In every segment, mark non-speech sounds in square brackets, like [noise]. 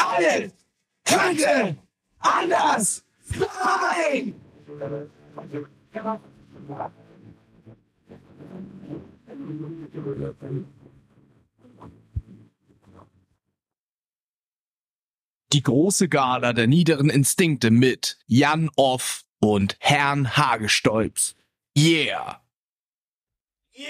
alles könnte anders sein. Die große Gala der niederen Instinkte mit Jan Off und Herrn Hagestolz. Yeah! Yeah,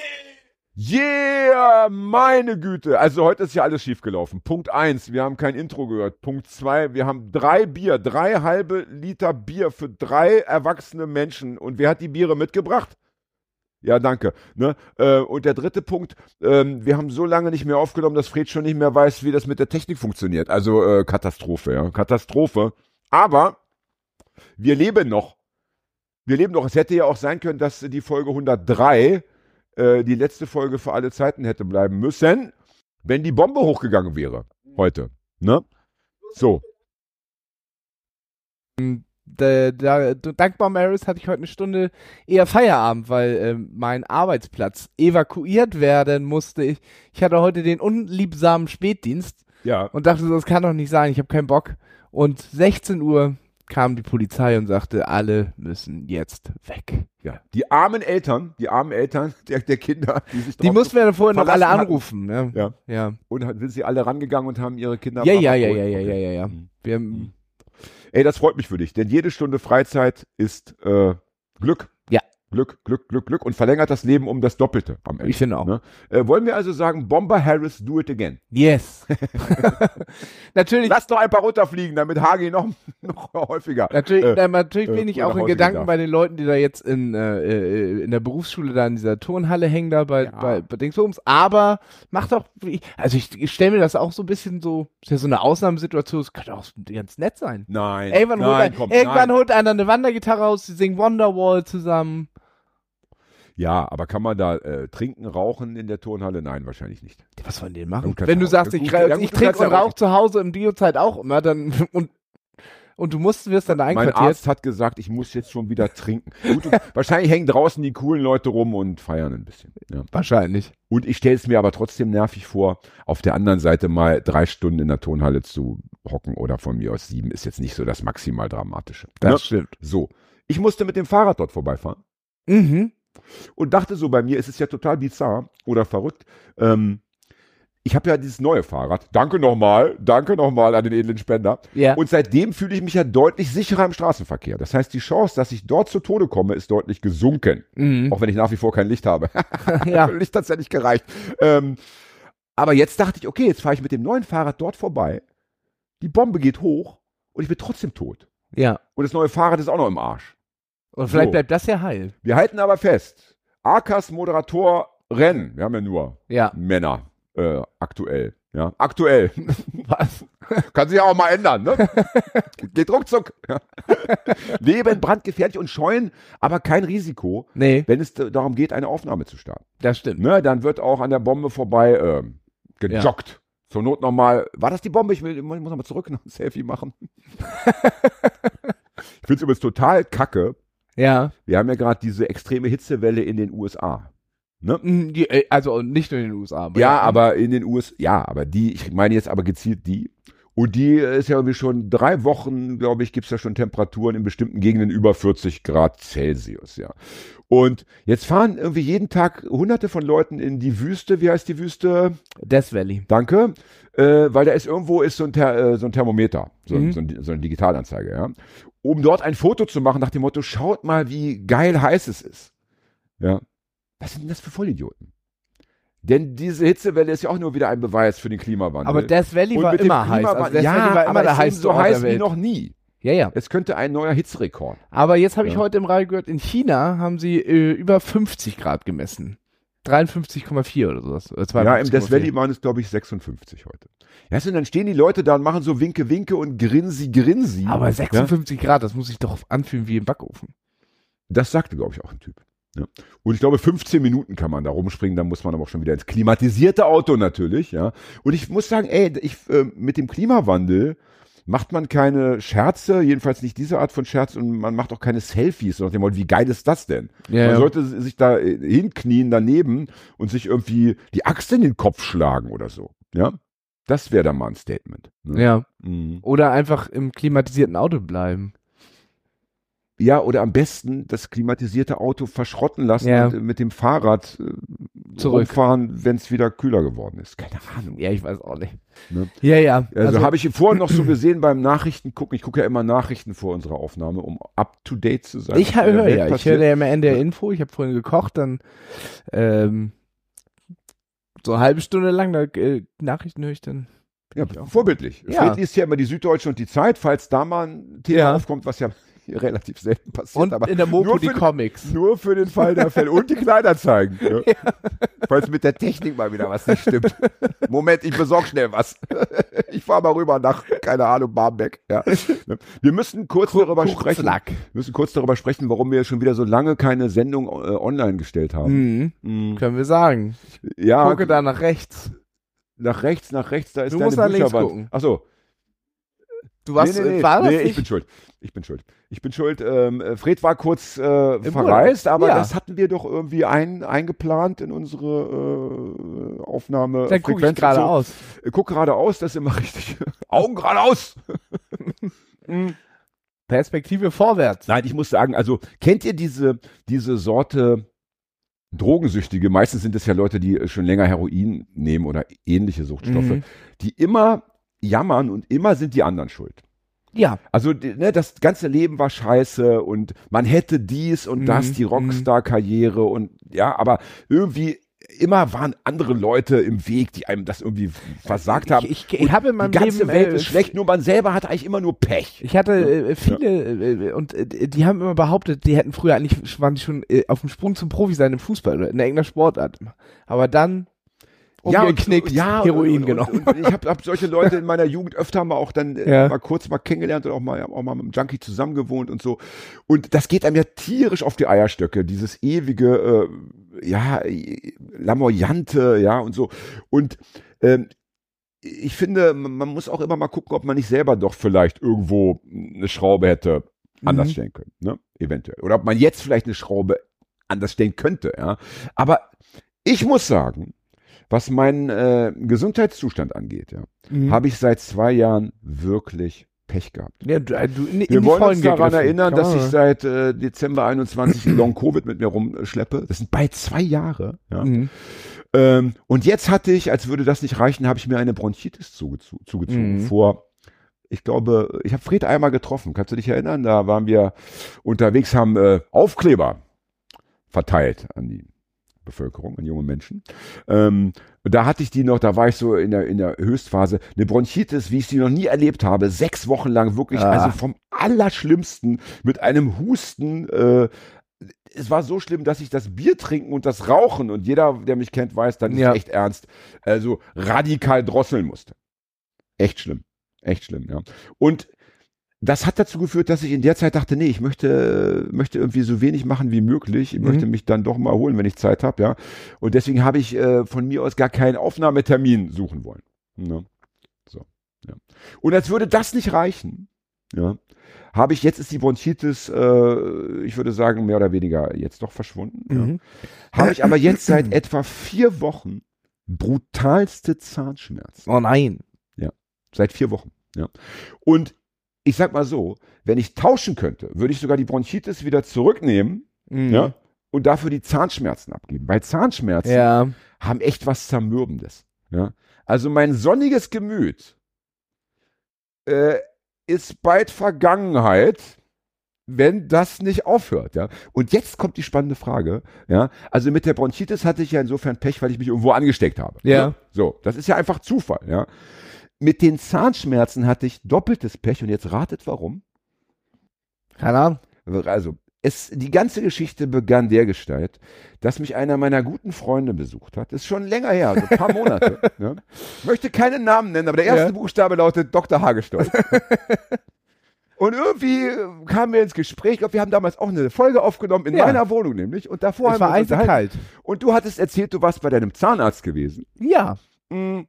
meine Güte. Also heute ist ja alles schiefgelaufen. Punkt eins, wir haben kein Intro gehört. Punkt zwei, wir haben drei Bier, drei halbe Liter Bier für drei erwachsene Menschen. Und wer hat die Biere mitgebracht? Ja, danke. Ne? Äh, und der dritte Punkt, ähm, wir haben so lange nicht mehr aufgenommen, dass Fred schon nicht mehr weiß, wie das mit der Technik funktioniert. Also äh, Katastrophe, ja. Katastrophe. Aber wir leben noch. Wir leben noch. Es hätte ja auch sein können, dass die Folge 103 äh, die letzte Folge für alle Zeiten hätte bleiben müssen, wenn die Bombe hochgegangen wäre heute. Ne? So. Da, da, dankbar Maris hatte ich heute eine Stunde eher Feierabend, weil äh, mein Arbeitsplatz evakuiert werden musste. Ich, ich hatte heute den unliebsamen Spätdienst Ja. und dachte so, das kann doch nicht sein, ich habe keinen Bock. Und 16 Uhr kam die Polizei und sagte, alle müssen jetzt weg. Ja. Die armen Eltern, die armen Eltern [laughs] der, der Kinder, die sich Die mussten wir dann vorher noch alle anrufen. Ne? Ja. Ja. Und sind sie alle rangegangen und haben ihre Kinder Ja, ja, ja, ja, ja, ja, ja, ja. Mhm. Wir, Ey, das freut mich für dich, denn jede Stunde Freizeit ist äh, Glück. Glück, Glück, Glück, Glück und verlängert das Leben um das Doppelte am Ende. ich finde auch. Ne? Äh, wollen wir also sagen, Bomber Harris, do it again. Yes. [laughs] [laughs] natürlich, Lass doch ein paar runterfliegen, damit Hagi noch, [laughs] noch häufiger. natürlich, äh, na, natürlich äh, bin ich oder auch in Gedanken bei den Leuten, die da jetzt in, äh, äh, in der Berufsschule da in dieser Turnhalle hängen, da bei, Ja. bei, bei Dingsbums. Aber macht doch, also ich, ich stelle mir das auch so ein bisschen so, ist ja so eine Ausnahmesituation, das könnte auch ganz nett sein. Nein, Irgendwann, holt, nein, ein, komm, irgendwann nein. holt einer eine Wandergitarre raus, sie singen Wonderwall zusammen. Ja, aber kann man da äh, trinken, rauchen in der Turnhalle? Nein, wahrscheinlich nicht. Was wollen die denn machen? Wenn du sagst, ich, ja, ich trinke und auch- rauche zu Hause in Biozeit auch immer, dann [laughs] und, und du musst, wirst dann da Mein einquartiert. Arzt hat gesagt, ich muss jetzt schon wieder trinken. Gut, [laughs] wahrscheinlich hängen draußen die coolen Leute rum und feiern ein bisschen. Ja. Wahrscheinlich. Und ich stelle es mir aber trotzdem nervig vor, auf der anderen Seite mal drei Stunden in der Turnhalle zu hocken oder von mir aus sieben ist jetzt nicht so das maximal Dramatische. Das Ne? stimmt. So. Ich musste mit dem Fahrrad dort vorbeifahren Mhm. Und dachte so, bei mir ist es ja total bizarr oder verrückt. Ähm, ich habe ja dieses neue Fahrrad. Danke nochmal, danke nochmal an den edlen Spender. Ja. Und seitdem fühle ich mich ja deutlich sicherer im Straßenverkehr. Das heißt, die Chance, dass ich dort zu Tode komme, ist deutlich gesunken. Mhm. Auch wenn ich nach wie vor kein Licht habe. [laughs] ja. [laughs] Licht hat's ja nicht gereicht. Ähm, aber jetzt dachte ich, okay, jetzt fahre ich mit dem neuen Fahrrad dort vorbei. Die Bombe geht hoch und ich bin trotzdem tot. Ja. Und das neue Fahrrad ist auch noch im Arsch. Und vielleicht So. bleibt das ja heil. Wir halten aber fest, Akas Moderator Rennen, wir haben ja nur Ja. Männer äh, aktuell. Ja, aktuell. [laughs] Was? Kann sich ja auch mal ändern, ne? [laughs] Geht ruckzuck. Ja. [laughs] Leben brandgefährlich und scheuen, aber kein Risiko, Nee, wenn es darum geht, eine Aufnahme zu starten. das stimmt. Ne, dann wird auch an der Bombe vorbei ähm, gejoggt. Zur Not nochmal, war das die Bombe? Ich, will, ich muss nochmal zurück noch ein Selfie machen. ich finde es übrigens total kacke. Ja. Wir haben ja gerade diese extreme Hitzewelle in den USA. Ne? Mhm, Die, äh, also nicht nur in den USA. Aber Ja, aber in den USA, ja, aber die, ich meine jetzt aber gezielt die. Und die ist ja irgendwie schon drei Wochen, glaube ich, gibt es ja schon Temperaturen in bestimmten Gegenden über 40 Grad Celsius, ja. Und jetzt fahren irgendwie jeden Tag hunderte von Leuten in die Wüste, wie heißt die Wüste? Death Valley. Danke. Äh, weil da ist irgendwo ist so ein, Ther äh, so ein Thermometer, so, Mhm. so, ein, so eine Digitalanzeige, ja. Um dort ein Foto zu machen nach dem Motto, schaut mal, wie geil heiß es ist. Ja. Was sind denn das für Vollidioten? Denn diese Hitzewelle ist ja auch nur wieder ein Beweis für den Klimawandel. Aber Death Valley Und war immer heiß. Also ja, Valley war immer der heißeste so heiß wie noch nie. Ja, ja. Es könnte ein neuer Hitzerekord. Aber jetzt habe ich Ja. heute im Radio gehört, in China haben sie äh, über 50 Grad gemessen. 53,4 oder sowas. Oder Ja, im 52,4. Death Valley waren es, glaube ich, 56 heute. Ja, und dann stehen die Leute da und machen so Winke, Winke und Grinsi, Grinsi. Aber ja? 56 Grad, das muss sich doch anfühlen wie im Backofen. Das sagte, glaube ich, auch ein Typ. Ja. Und ich glaube, 15 Minuten kann man da rumspringen, dann muss man aber auch schon wieder ins klimatisierte Auto natürlich, ja. Und ich muss sagen, ey, ich, äh, mit dem Klimawandel macht man keine Scherze, jedenfalls nicht diese Art von Scherz und man macht auch keine Selfies, so nach dem Motto, wie geil ist das denn? Ja, man ja. sollte sich da äh, hinknien daneben und sich irgendwie die Axt in den Kopf schlagen oder so, ja. Das wäre dann mal ein Statement. Ne? Ja. Mhm. Oder einfach im klimatisierten Auto bleiben. Ja, oder am besten das klimatisierte Auto verschrotten lassen Ja. und äh, mit dem Fahrrad äh, Zurück. rumfahren, wenn es wieder kühler geworden ist. Keine Ahnung. Ja, ich weiß auch nicht. Ne? Ja, ja. Also, habe ich vorhin noch so gesehen beim Nachrichten gucken. Ich gucke ja immer Nachrichten vor unserer Aufnahme, um up to date zu sein. ich der höre ja, ich höre ja immer NDR Info. Ich habe vorhin gekocht, dann ähm, so eine halbe Stunde lang da, äh, Nachrichten höre ich dann. Ja, vorbildlich. Ja. Fred liest ja immer die Süddeutsche und die Zeit, falls da mal ein Thema Ja. aufkommt, was ja [laughs] relativ selten passiert. Und aber in der Mopo nur die für, Comics. Nur für den Fall der Fälle. Und die Kleinanzeigen. Ne? [laughs] Falls mit der Technik mal wieder was nicht stimmt. Moment, ich besorge schnell was. [laughs] Ich fahre mal rüber nach, keine Ahnung, Barmbek. Ja. Wir müssen kurz darüber sprechen. Slack. Wir müssen kurz darüber sprechen, warum wir schon wieder so lange keine Sendung äh, online gestellt haben. Mhm. Mhm. Können wir sagen. Ja, Gucke da nach rechts. nach rechts, nach rechts, da ist Du deine musst nach links Bücherwand. Achso, Du warst, nee, nee, nee, nee ich bin schuld. Ich bin schuld. Ich bin schuld. Ähm, äh, Fred war kurz äh, verreist, aber Ja. das hatten wir doch irgendwie ein, eingeplant in unsere äh, Aufnahme. Dann gucke ich und so. geradeaus. Äh, Guck geradeaus, das ist immer [laughs] richtig. Augen geradeaus! [laughs] Perspektive vorwärts. Nein, ich muss sagen, also kennt ihr diese, diese Sorte Drogensüchtige? Meistens sind es ja Leute, die schon länger Heroin nehmen oder ähnliche Suchtstoffe, Mhm. die immer jammern und immer sind die anderen schuld. Ja. Also ne, das ganze Leben war scheiße und man hätte dies und das, Mhm, die Rockstar-Karriere und ja, aber irgendwie immer waren andere Leute im Weg, die einem das irgendwie versagt haben. Ich, ich, ich habe in meinem die ganze Leben Welt äh, ist schlecht, nur man selber hat eigentlich immer nur Pech. Ich hatte äh, viele äh, und äh, die haben immer behauptet, die hätten früher eigentlich waren die schon äh, auf dem Sprung zum Profi sein im Fußball oder in irgendeiner Sportart. Aber dann umgeknickt, ja, Heroin und, genommen. Und, und ich habe hab solche Leute in meiner Jugend öfter mal auch dann äh, Ja. mal kurz mal kennengelernt und auch mal, auch mal mit einem Junkie zusammengewohnt und so. Und das geht einem ja tierisch auf die Eierstöcke, dieses ewige, äh, ja, äh, lamoyante, ja, und so. Und ähm, ich finde, man man muss auch immer mal gucken, ob man nicht selber doch vielleicht irgendwo eine Schraube hätte anders Mhm. stellen können, ne? Eventuell. Oder ob man jetzt vielleicht eine Schraube anders stellen könnte, ja. Aber ich muss sagen, was meinen äh, Gesundheitszustand angeht, ja, Mhm. habe ich seit zwei Jahren wirklich Pech gehabt. ja, du, äh, du, in, in Wir die wollen uns daran gegriffen. erinnern, dass ich seit äh, Dezember 21 Long Covid mit mir rumschleppe. Das sind bald zwei Jahre. Ja. Mhm. Ähm, und jetzt hatte ich, als würde das nicht reichen, habe ich mir eine Bronchitis zugezo zugezogen. Mhm. Vor, ich glaube, ich habe Fred einmal getroffen. Kannst du dich erinnern? Da waren wir unterwegs, haben äh, Aufkleber verteilt an die Bevölkerung, an junge Menschen. Ähm, da hatte ich die noch, da war ich so in der, in der Höchstphase, eine Bronchitis, wie ich sie noch nie erlebt habe, sechs Wochen lang wirklich, Ah. also vom Allerschlimmsten, mit einem Husten, äh, es war so schlimm, dass ich das Bier trinken und das Rauchen und jeder, der mich kennt, weiß, dann ist Ja. echt ernst, also radikal drosseln musste. Echt schlimm. Echt schlimm, ja. Und das hat dazu geführt, dass ich in der Zeit dachte, nee, ich möchte, möchte irgendwie so wenig machen wie möglich. Ich Mhm. möchte mich dann doch mal holen, wenn ich Zeit habe, ja. Und deswegen habe ich äh, von mir aus gar keinen Aufnahmetermin suchen wollen. Ne? So, ja. Und als würde das nicht reichen, ja, habe ich, jetzt ist die Bronchitis, äh, ich würde sagen, mehr oder weniger jetzt doch verschwunden. Ja. Mhm. Habe ich aber jetzt seit [clears throat] etwa vier Wochen brutalste Zahnschmerzen. Oh nein. Seit vier Wochen. Ja. Und ich sag mal so, wenn ich tauschen könnte, würde ich sogar die Bronchitis wieder zurücknehmen Mhm. ja, und dafür die Zahnschmerzen abgeben. Weil Zahnschmerzen Ja. haben echt was Zermürbendes. Ja. Also mein sonniges Gemüt äh, ist bald Vergangenheit, wenn das nicht aufhört. Ja. Und jetzt kommt die spannende Frage. Ja. Also mit der Bronchitis hatte ich ja insofern Pech, weil ich mich irgendwo angesteckt habe. Ja. So, das ist ja einfach Zufall. Ja. Mit den Zahnschmerzen hatte ich doppeltes Pech und jetzt ratet warum. Keine Ahnung. Also, es, die ganze Geschichte begann dergestalt, dass mich einer meiner guten Freunde besucht hat. Das ist schon länger her, so ein paar Monate. ja. [laughs] Möchte keinen Namen nennen, aber der erste Ja. Buchstabe lautet Dr. Hagestolz. [laughs] Und irgendwie äh, kamen wir ins Gespräch. Ich glaube, wir haben damals auch eine Folge aufgenommen, in Ja. meiner Wohnung nämlich. Und davor Es haben war wir uns eisekalt. Und du hattest erzählt, du warst bei deinem Zahnarzt gewesen. Ja. Mm.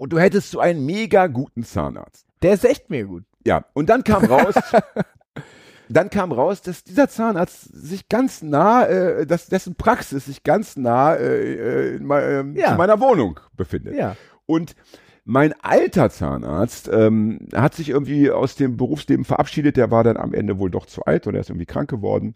Und du hättest so einen mega guten Zahnarzt. Der ist echt mir gut. Ja, und dann kam raus, [laughs] dann kam raus, dass dieser Zahnarzt sich ganz nah, äh, dass dessen Praxis sich ganz nah äh, äh, in mei- ähm, Ja. zu meiner Wohnung befindet. Ja. Und Mein alter Zahnarzt ähm, hat sich irgendwie aus dem Berufsleben verabschiedet. Der war dann am Ende wohl doch zu alt oder er ist irgendwie krank geworden.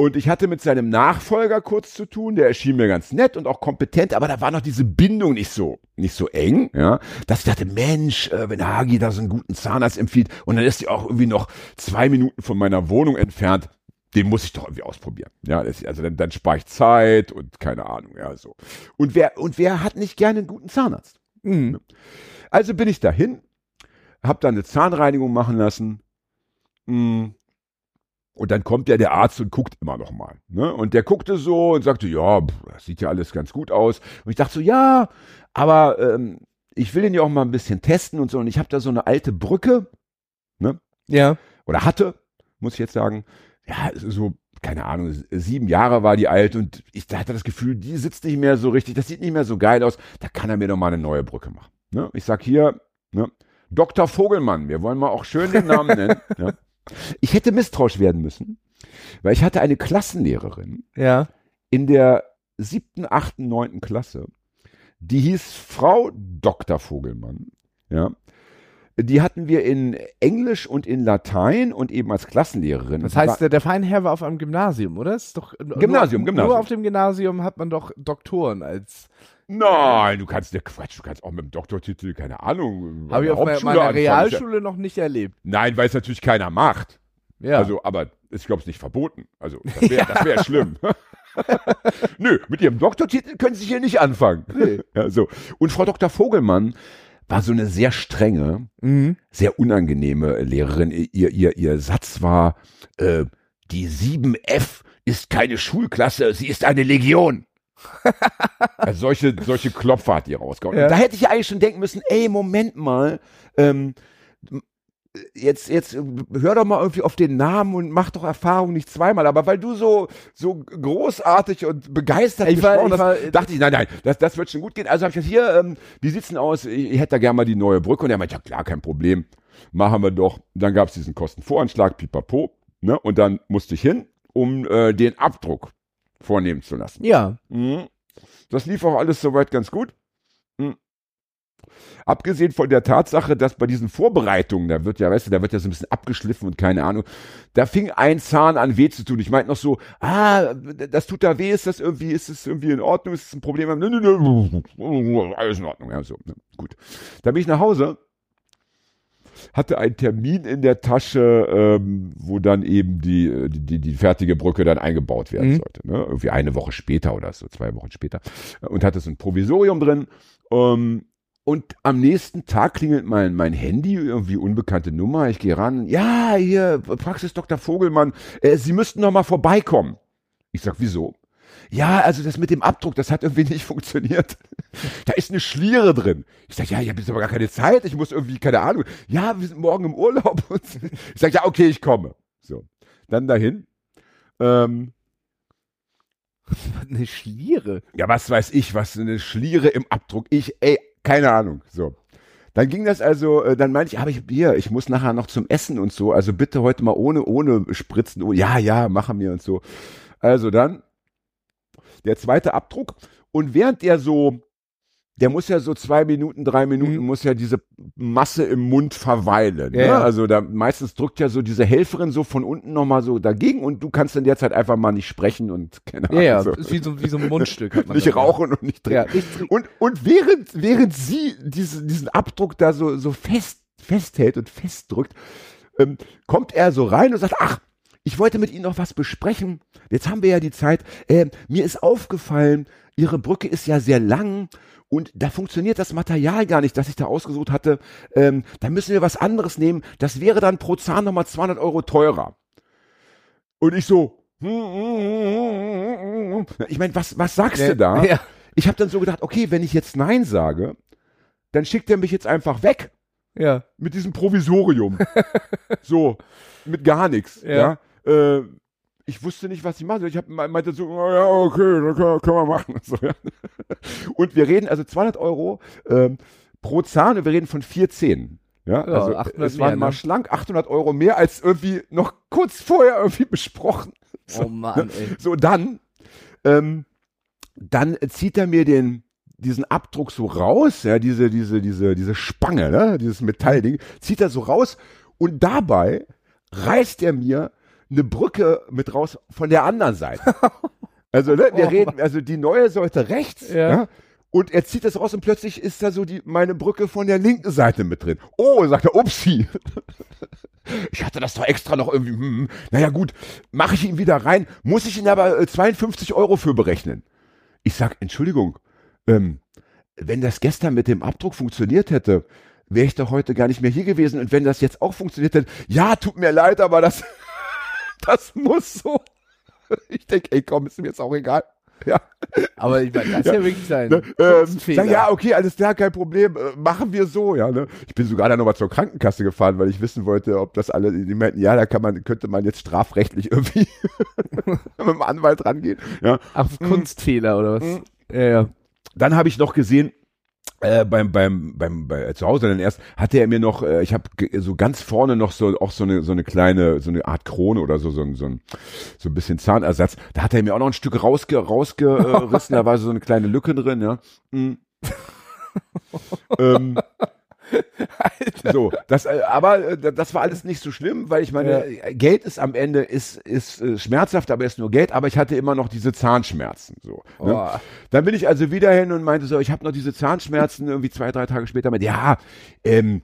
Und ich hatte mit seinem Nachfolger kurz zu tun, der erschien mir ganz nett und auch kompetent, aber da war noch diese Bindung nicht so, nicht so eng, ja, dass ich dachte, Mensch, äh, wenn Hagi da so einen guten Zahnarzt empfiehlt und dann ist die auch irgendwie noch zwei Minuten von meiner Wohnung entfernt, den muss ich doch irgendwie ausprobieren. Ja, das, also dann, dann spare ich Zeit und keine Ahnung, ja, so. Und wer, und wer hat nicht gerne einen guten Zahnarzt? Mhm. Also bin ich dahin, hab dann eine Zahnreinigung machen lassen, mh, und dann kommt ja der Arzt und guckt immer noch mal. Ne? Und der guckte so und sagte, ja, pff, das sieht ja alles ganz gut aus. Und ich dachte so, ja, aber ähm, ich will den ja auch mal ein bisschen testen und so. Und ich habe da so eine alte Brücke, ne? Ja. oder hatte, muss ich jetzt sagen. Ja, so, keine Ahnung, sieben Jahre war die alt und ich hatte das Gefühl, die sitzt nicht mehr so richtig, das sieht nicht mehr so geil aus. Da kann er mir doch mal eine neue Brücke machen. Ne? Ich sag hier, ne? Dr. Vogelmann, wir wollen mal auch schön den Namen nennen. ja? [laughs] Ich hätte misstrauisch werden müssen, weil ich hatte eine Klassenlehrerin Ja. in der siebten, achten, neunten Klasse, die hieß Frau Dr. Vogelmann, ja. Die hatten wir in Englisch und in Latein und eben als Klassenlehrerin. Das heißt, der, der Feinherr war auf einem Gymnasium, oder? Ist doch, Gymnasium, nur, Gymnasium. Nur auf dem Gymnasium hat man doch Doktoren als. Nein, du kannst der Quatsch, du kannst auch mit dem Doktortitel, keine Ahnung. Habe ich auf meiner, meiner. Realschule noch nicht erlebt. Nein, weil es natürlich keiner macht. Ja. Also, aber ich glaube, es ist nicht verboten. Also, das wäre [laughs] das wär schlimm. [laughs] Nö, mit ihrem Doktortitel können Sie hier nicht anfangen. Nee. [laughs] Ja, so. Und Frau Dr. Vogelmann war so eine sehr strenge, mhm. sehr unangenehme Lehrerin. Ihr, ihr, ihr Satz war, äh, die 7F ist keine Schulklasse, sie ist eine Legion. [laughs] also solche, solche Klopfer hat die rausgehauen. Ja. Da hätte ich ja eigentlich schon denken müssen, ey, Moment mal, ähm, jetzt, jetzt hör doch mal irgendwie auf den Namen und mach doch Erfahrung nicht zweimal. Aber weil du so, so großartig und begeistert Ich war- ich war- hast, dachte ich, nein, nein, das, das wird schon gut gehen. Also habe ich gesagt, hier, ähm, wie sieht's denn aus? Ich, ich hätte da gerne mal die neue Brücke. Und er meinte, ja klar, kein Problem. Machen wir doch. Dann gab es diesen Kostenvoranschlag, pipapo. Ne? Und dann musste ich hin, um äh, den Abdruck vornehmen zu lassen. Ja. Mhm. Das lief auch alles soweit ganz gut. Mhm. Abgesehen von der Tatsache, dass bei diesen Vorbereitungen, da wird ja, weißt du, da wird ja so ein bisschen abgeschliffen und keine Ahnung, da fing ein Zahn an weh zu tun. Ich meinte noch so, ah, das tut da weh, ist das irgendwie, ist das irgendwie in Ordnung, ist das ein Problem? Nö, nö, nö, alles in Ordnung, ja, so, ne, gut. Da bin ich nach Hause, hatte einen Termin in der Tasche, ähm, wo dann eben die, äh, die, die, die fertige Brücke dann eingebaut werden Mhm. sollte. Ne? Irgendwie eine Woche später oder so, zwei Wochen später. Und hatte so ein Provisorium drin. Ähm, und am nächsten Tag klingelt mein, mein Handy, irgendwie unbekannte Nummer. Ich gehe ran. Ja, hier, Praxis Dr. Vogelmann, äh, Sie müssten noch mal vorbeikommen. Ich sag, wieso? Ja, also das mit dem Abdruck, das hat irgendwie [laughs] nicht funktioniert. Da ist eine Schliere drin. Ich sag, ja, ich habe jetzt aber gar keine Zeit, ich muss irgendwie, keine Ahnung. Ja, wir sind morgen im Urlaub. Und [laughs] ich sag, ja, okay, ich komme. So, dann dahin. Ähm, [laughs] Eine Schliere. ja, was weiß ich, was eine Schliere im Abdruck. Ich, ey, keine Ahnung. So. Dann ging das also, äh, dann meinte ich, aber ich, hier, ich muss nachher noch zum Essen und so, also bitte heute mal ohne, ohne Spritzen. Oh, ja, ja, machen wir und so. Also dann der zweite Abdruck und während der so, der muss ja so zwei Minuten, drei Minuten, Mhm. muss ja diese Masse im Mund verweilen. Ja, ne? ja. Also da meistens drückt ja so diese Helferin so von unten nochmal so dagegen und du kannst in der Zeit einfach mal nicht sprechen und [laughs] keine Ahnung. Ja, ja. so. Ist wie so, wie so ein Mundstück. Hat man nicht rauchen und nicht Ja, trinken. trinken. Und, und während, während sie diese, diesen Abdruck da so, so fest, festhält und festdrückt, ähm, kommt er so rein und sagt, ach, ich wollte mit Ihnen noch was besprechen. Jetzt haben wir ja die Zeit. Ähm, mir ist aufgefallen, Ihre Brücke ist ja sehr lang und da funktioniert das Material gar nicht, das ich da ausgesucht hatte. Ähm, da müssen wir was anderes nehmen. Das wäre dann pro Zahn nochmal 200 Euro teurer. Und ich so, ich meine, was, was sagst Ja, du da? Ja. Ich habe dann so gedacht, okay, wenn ich jetzt Nein sage, dann schickt er mich jetzt einfach weg ja. mit diesem Provisorium. [laughs] so, mit gar nichts. Ja. Ja. Äh, ich wusste nicht, was ich mache. Ich hab, meinte so, "Oh ja, okay, das können, können wir machen. [laughs] So, ja. Und wir reden also 200 Euro ähm, pro Zahn und wir reden von vier Zähnen. Ja, Ja, also 800 es waren mehr, mal ne? schlank 800 Euro mehr als irgendwie noch kurz vorher irgendwie besprochen. [laughs] Oh Mann, ey. So, dann, ähm, dann zieht er mir den, diesen Abdruck so raus, ja, diese, diese, diese, diese Spange, ne, dieses Metallding, zieht er so raus und dabei reißt er mir eine Brücke mit raus von der anderen Seite. [laughs] Also, ne, wir Oh reden, also die neue sollte rechts, Ja. ja. Und er zieht das raus und plötzlich ist da so die, meine Brücke von der linken Seite mit drin. Oh, sagt er, upsi. [laughs] Ich hatte das doch extra noch irgendwie, hm, hm. naja gut, mache ich ihn wieder rein, muss ich ihn aber äh, 52 Euro für berechnen. Ich sag, Entschuldigung, ähm, wenn das gestern mit dem Abdruck funktioniert hätte, wäre ich doch heute gar nicht mehr hier gewesen. Und wenn das jetzt auch funktioniert hätte, ja, tut mir leid, aber das, das muss so. [laughs] Ich denke, ey, komm, ist mir jetzt auch egal. Ja. Aber ich meine, das ist ja, wirklich sein Ne, ähm, sag, ja, okay, alles klar, kein Problem, äh, machen wir so, ja. Ne? Ich bin sogar dann nochmal zur Krankenkasse gefahren, weil ich wissen wollte, ob das alle, die meinten, ja, da kann man, könnte man jetzt strafrechtlich [laughs] irgendwie [laughs] mit dem Anwalt rangehen. Ja. Ach, Kunstfehler oder was? Mhm. Ja, ja. Dann habe ich noch gesehen, äh, beim, beim, beim, bei, äh, zu Hause dann erst, hatte er mir noch, äh, ich habe so ganz vorne noch so, auch so eine, so eine kleine, so eine Art Krone oder so, so ein, so ein, so ein bisschen Zahnersatz. Da hat er mir auch noch ein Stück rausge, rausgerissen, da war so eine kleine Lücke drin, ja. Mhm. [laughs] ähm, so, das, äh, aber äh, das war alles nicht so schlimm, weil ich meine, äh, Geld ist am Ende ist ist äh, schmerzhaft, aber ist nur Geld. Aber ich hatte immer noch diese Zahnschmerzen. So, ne? Oh. Dann bin ich also wieder hin und meinte so, ich habe noch diese Zahnschmerzen. Irgendwie zwei, drei Tage später meinte, ja, ähm,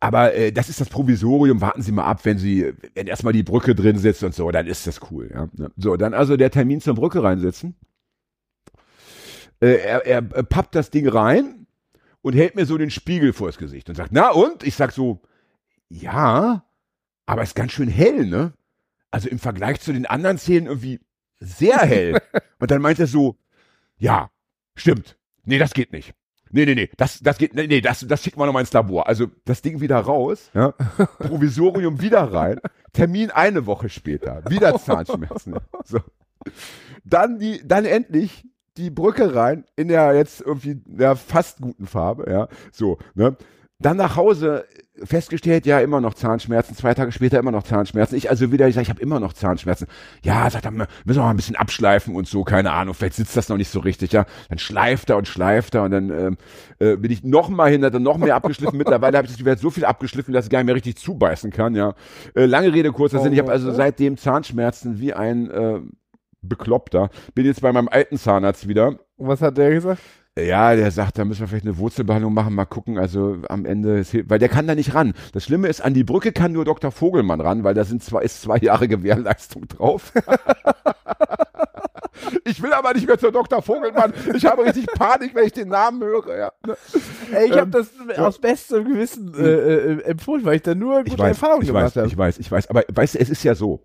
aber äh, das ist das Provisorium. Warten Sie mal ab, wenn Sie, wenn erstmal die Brücke drin sitzt und so, dann ist das cool. Ja? ne? So, dann also der Termin zur Brücke reinsetzen. Äh, er, er pappt das Ding rein und hält mir so den Spiegel vors Gesicht und sagt, na und? Ich sag so, ja, aber ist ganz schön hell, ne? Also im Vergleich zu den anderen Zähnen irgendwie sehr hell. [laughs] und dann meint er so, ja, stimmt. Nee, das geht nicht. Nee, nee, nee, das, das geht, nee, nee, das, das schicken wir nochmal ins Labor. Also das Ding wieder raus, ja, [laughs] Provisorium wieder rein, Termin eine Woche später, wieder [laughs] Zahnschmerzen. So. Dann die, dann endlich die Brücke rein in der jetzt irgendwie der fast guten Farbe, ja, so, ne. Dann nach Hause festgestellt, ja, immer noch Zahnschmerzen, zwei Tage später immer noch Zahnschmerzen. Ich also wieder, ich sage, ich habe immer noch Zahnschmerzen. Ja, sagt er, müssen wir mal ein bisschen abschleifen und so, keine Ahnung, vielleicht sitzt das noch nicht so richtig, ja. Dann schleift er und schleift er und dann ähm, äh, bin ich noch mal hin, hat er noch mehr abgeschliffen. [laughs] Mittlerweile habe ich das Gewehr so viel abgeschliffen, dass ich gar nicht mehr richtig zubeißen kann, ja. Äh, lange Rede, kurzer Sinn, ich habe also seitdem Zahnschmerzen wie ein äh, Bekloppter. Bin jetzt bei meinem alten Zahnarzt wieder. Und was hat der gesagt? Ja, der sagt, da müssen wir vielleicht eine Wurzelbehandlung machen, mal gucken. Also am Ende, weil der kann da nicht ran. Das Schlimme ist, an die Brücke kann nur Dr. Vogelmann ran, weil da sind zwei, ist zwei Jahre Gewährleistung drauf. [laughs] ich will aber nicht mehr zur Dr. Vogelmann. Ich habe richtig Panik, wenn ich den Namen höre. Ja. Ey, ich Ähm, habe das aus bestem Gewissen äh, äh, empfohlen, weil ich da nur gute Ich weiß, Erfahrungen ich gemacht weiß, habe. ich weiß, ich weiß. Aber weißt du, es ist ja so.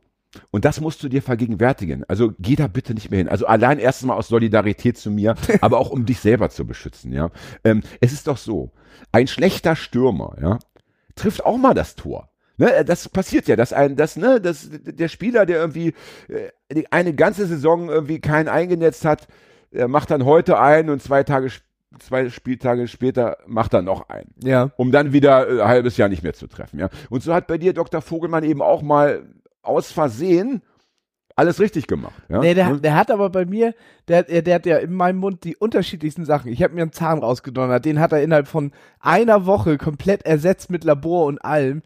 Und das musst du dir vergegenwärtigen. Also geh da bitte nicht mehr hin. Also allein erstens mal aus Solidarität zu mir, [laughs] aber auch um dich selber zu beschützen, ja. Ähm, es ist doch so, ein schlechter Stürmer, ja, trifft auch mal das Tor. Ne, das passiert ja, dass ein, das, ne, das, der Spieler, der irgendwie äh, eine ganze Saison irgendwie keinen eingenetzt hat, der macht dann heute ein und zwei Tage, zwei Spieltage später macht er noch einen Ja. um dann wieder äh, ein halbes Jahr nicht mehr zu treffen. Ja? Und so hat bei dir Dr. Vogelmann eben auch mal aus Versehen alles richtig gemacht. Ja? Nee, der, Ne? der hat aber bei mir, der, der, hat ja in meinem Mund die unterschiedlichsten Sachen. Ich habe mir einen Zahn rausgedonnert, den hat er innerhalb von einer Woche komplett ersetzt mit Labor und allem.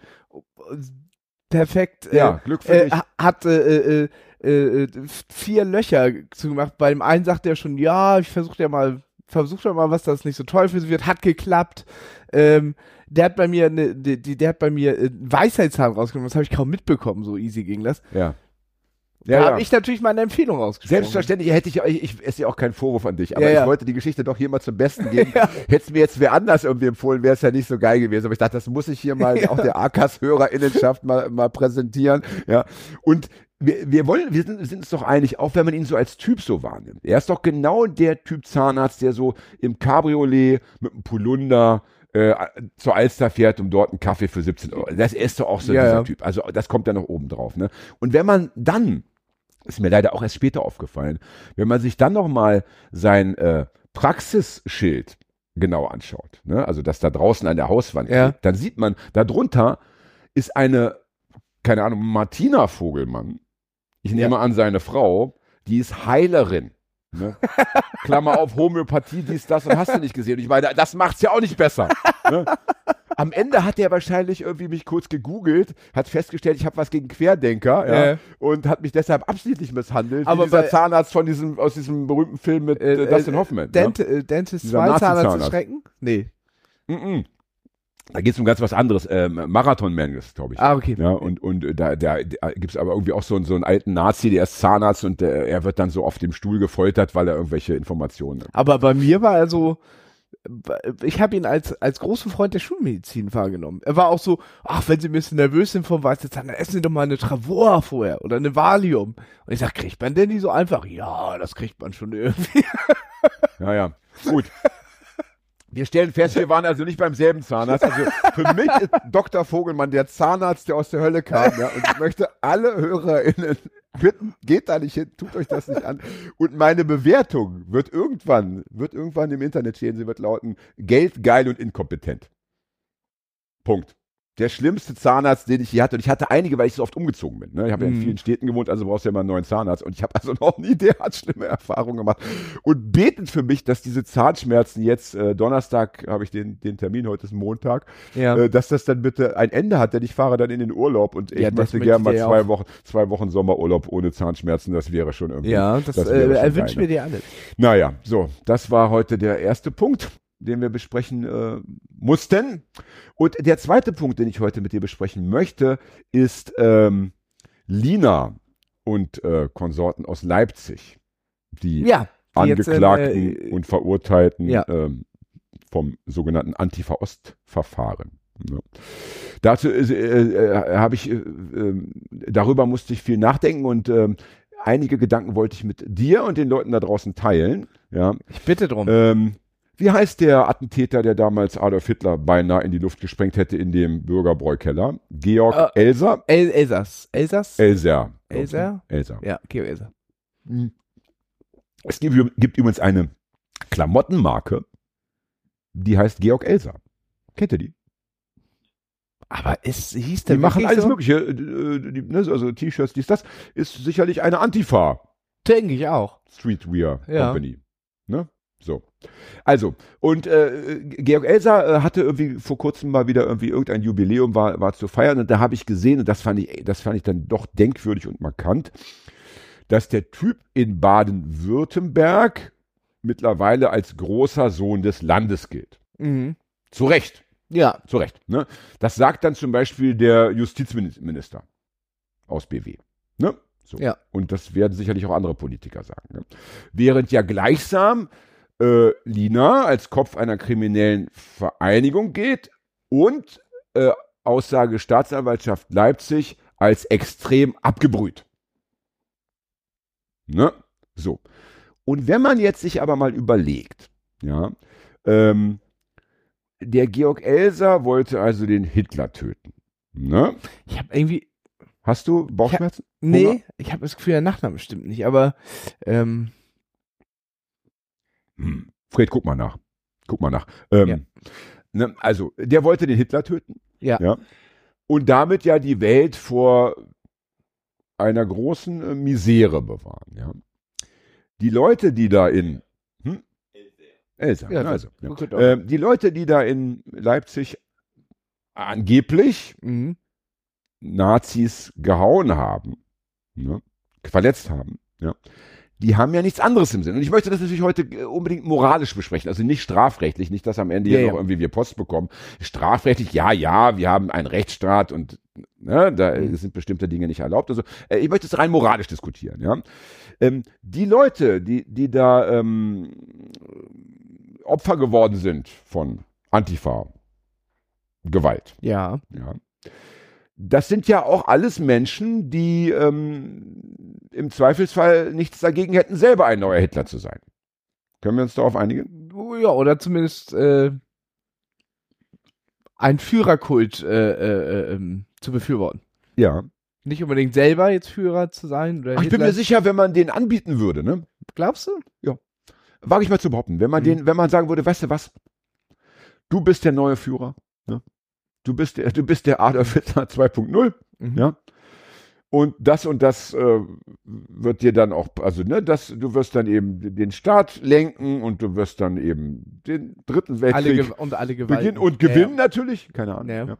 Perfekt. ja, äh, Glück für äh, dich. ha- hat äh, äh, äh, äh, vier Löcher zugemacht. Bei dem einen sagt er schon, ja, ich versuche ja mal, versuch ja mal, was das nicht so toll für sie wird. Hat geklappt. Ähm, der hat bei mir, eine, die, der hat bei mir einen Weisheitszahn rausgenommen. Das habe ich kaum mitbekommen. So easy ging das. Ja. Da Ja, habe ja. ich natürlich meine Empfehlung ausgesprochen. Selbstverständlich hätte ich, ich, ich ist ja auch kein Vorwurf an dich, aber Ja, ja. ich wollte die Geschichte doch hier mal zum Besten geben. [laughs] Hätte mir jetzt wer anders irgendwie empfohlen, wäre es ja nicht so geil gewesen. Aber ich dachte, das muss ich hier mal [laughs] auch der AKAS-Hörerinnenschaft mal, mal präsentieren. Ja. Und wir, wir wollen, wir sind, wir sind uns doch einig, auch wenn man ihn so als Typ so wahrnimmt. Er ist doch genau der Typ Zahnarzt, der so im Cabriolet mit einem Polunder äh, zur Alster fährt, um dort einen Kaffee für 17 Euro. Das ist doch auch so Ja, dieser ja. Typ. Also das kommt ja noch oben drauf. Ne? Und wenn man dann ist mir leider auch erst später aufgefallen. Wenn man sich dann nochmal sein äh, Praxisschild genau anschaut, ne? also das da draußen an der Hauswand Ja. dann sieht man, darunter ist eine, keine Ahnung, Martina Vogelmann, ich nehme an seine Frau, die ist Heilerin. Ne? Klammer auf Homöopathie, dies, das und hast du nicht gesehen. Und ich meine, das macht's ja auch nicht besser. Ne? Am Ende hat er wahrscheinlich irgendwie mich kurz gegoogelt, hat festgestellt, ich habe was gegen Querdenker ja, Äh. und hat mich deshalb absichtlich misshandelt. Aber dieser bei- Zahnarzt von diesem, aus diesem berühmten Film mit äh, Dustin Hoffman. ne? Dent, äh, Dentist Dieser 2 Zahnarzt Nazi-Zahnarzt. zu schrecken? Nee. Mhm. Da geht es um ganz was anderes. Ähm, Marathon Man ist, glaube ich. Ah, okay. Ja, und, und äh, da, da, da gibt es aber irgendwie auch so, einen- so einen alten Nazi, der ist Zahnarzt und der, er wird dann so auf dem Stuhl gefoltert, weil er irgendwelche Informationen hat. Aber bei mir war er so, ich habe ihn als, als großen Freund der Schulmedizin wahrgenommen. Er war auch so, ach, wenn Sie ein bisschen nervös sind vom Weißzahn, dann essen Sie doch mal eine Travor vorher oder eine Valium. Und ich sag, kriegt man denn die so einfach? Ja, das kriegt man schon irgendwie. Ja, ja. Gut. [laughs] Wir stellen fest, wir waren also nicht beim selben Zahnarzt. Also für mich ist Dr. Vogelmann der Zahnarzt, der aus der Hölle kam. Ja, und ich möchte alle HörerInnen bitten, geht da nicht hin, tut euch das nicht an. Und meine Bewertung wird irgendwann, wird irgendwann im Internet stehen, sie wird lauten, Geld, geil und inkompetent. Punkt. Der schlimmste Zahnarzt, den ich je hatte. Und ich hatte einige, weil ich so oft umgezogen bin. Ne? Ich habe ja in Mhm. vielen Städten gewohnt, also brauchst du ja immer einen neuen Zahnarzt. Und ich habe also [laughs] noch nie derart schlimme Erfahrungen gemacht. Und betet für mich, dass diese Zahnschmerzen jetzt, äh, Donnerstag habe ich den, den Termin, heute ist Montag, Ja. äh, dass das dann bitte ein Ende hat, denn ich fahre dann in den Urlaub und ich Ja, das möchte gerne mal zwei auch. Wochen, zwei Wochen Sommerurlaub ohne Zahnschmerzen. Das wäre schon irgendwie. ja, das, wäre äh, geil. wir dir alles. Naja, so, das war heute der erste Punkt, den wir besprechen äh, mussten. Und der zweite Punkt, den ich heute mit dir besprechen möchte, ist ähm, Lina und äh, Konsorten aus Leipzig, die Ja. die jetzt, Angeklagten äh, und Verurteilten ja. ähm, vom sogenannten Antifa-Ost-Verfahren. Ne? Dazu äh, äh, habe ich, äh, äh, darüber musste ich viel nachdenken und ähm, einige Gedanken wollte ich mit dir und den Leuten da draußen teilen. Ja. Ich bitte drum. Ähm, wie heißt der Attentäter, der damals Adolf Hitler beinahe in die Luft gesprengt hätte in dem Bürgerbräukeller? Georg Äh, Elser? El Elsass. Elsass? Elser. Elser? Elser. ja, Georg Elser. Es gibt, gibt übrigens eine Klamottenmarke, die heißt Georg Elser. Kennt ihr die? Aber ist, hieß Die der machen wirklich alles so? Mögliche, äh, die, ne, also T-Shirts, dies, das, ist sicherlich eine Antifa Denke ich auch. Streetwear Ja. Company. Ne? So. Also, und äh, Georg Elser äh, hatte irgendwie vor kurzem mal wieder irgendwie irgendein Jubiläum war, war zu feiern und da habe ich gesehen, und das fand ich, das fand ich dann doch denkwürdig und markant, dass der Typ in Baden-Württemberg mittlerweile als großer Sohn des Landes gilt. Mhm. Zu Recht. Ja. Zu Recht. Ne? Das sagt dann zum Beispiel der Justizminister aus BW. Ne? So. Ja. Und das werden sicherlich auch andere Politiker sagen. Ne? Während ja gleichsam äh, Lina als Kopf einer kriminellen Vereinigung geht und äh, Aussage Staatsanwaltschaft Leipzig als extrem abgebrüht. Ne? So. Und wenn man jetzt sich aber mal überlegt, ja, ähm, der Georg Elser wollte also den Hitler töten. Ne? Ich habe irgendwie, Hast du Bauchschmerzen? Hunger? nee, ich habe das Gefühl, der Nachname stimmt nicht, aber ähm, Hm. Fred, guck mal nach. Guck mal nach. Ähm, Ja. ne, also, der wollte den Hitler töten. Ja. ja. Und damit ja die Welt vor einer großen äh, Misere bewahren. Ja. Die Leute, die da in hm? Elsa, Ja, also, ja. Ähm, die Leute, die da in Leipzig angeblich mhm. Nazis gehauen haben, ne, verletzt haben, ja, die haben ja nichts anderes im Sinn. Und ich möchte das natürlich heute äh, unbedingt moralisch besprechen, also nicht strafrechtlich, nicht, dass am Ende Ja, hier ja. noch irgendwie wir Post bekommen. Strafrechtlich, ja, ja, wir haben einen Rechtsstaat und ne, da Mhm. sind bestimmte Dinge nicht erlaubt. Also äh, ich möchte es rein moralisch diskutieren, ja. Ähm, die Leute, die, die da ähm, Opfer geworden sind von Antifa, Gewalt, ja, ja. Das sind ja auch alles Menschen, die ähm, im Zweifelsfall nichts dagegen hätten, selber ein neuer Hitler zu sein. Können wir uns darauf einigen? ja, oder zumindest äh, ein Führerkult äh, äh, äh, ähm, zu befürworten. Ja. Nicht unbedingt selber jetzt Führer zu sein. Ach, ich bin mir sicher, wenn man den anbieten würde, ne? Glaubst du? Wage ich mal zu behaupten, wenn man Mhm. den, wenn man sagen würde, weißt du was? Du bist der neue Führer, ne? Du bist der, du bist der Adolf Hitler 2.0, Mhm. ja? Und das und das äh, wird dir dann auch, also ne, das, du wirst dann eben den Staat lenken und du wirst dann eben den dritten Alle Weltkrieg Ge und alle Gewalt. beginnen und gewinnen natürlich, keine Ahnung. Ja. Ja.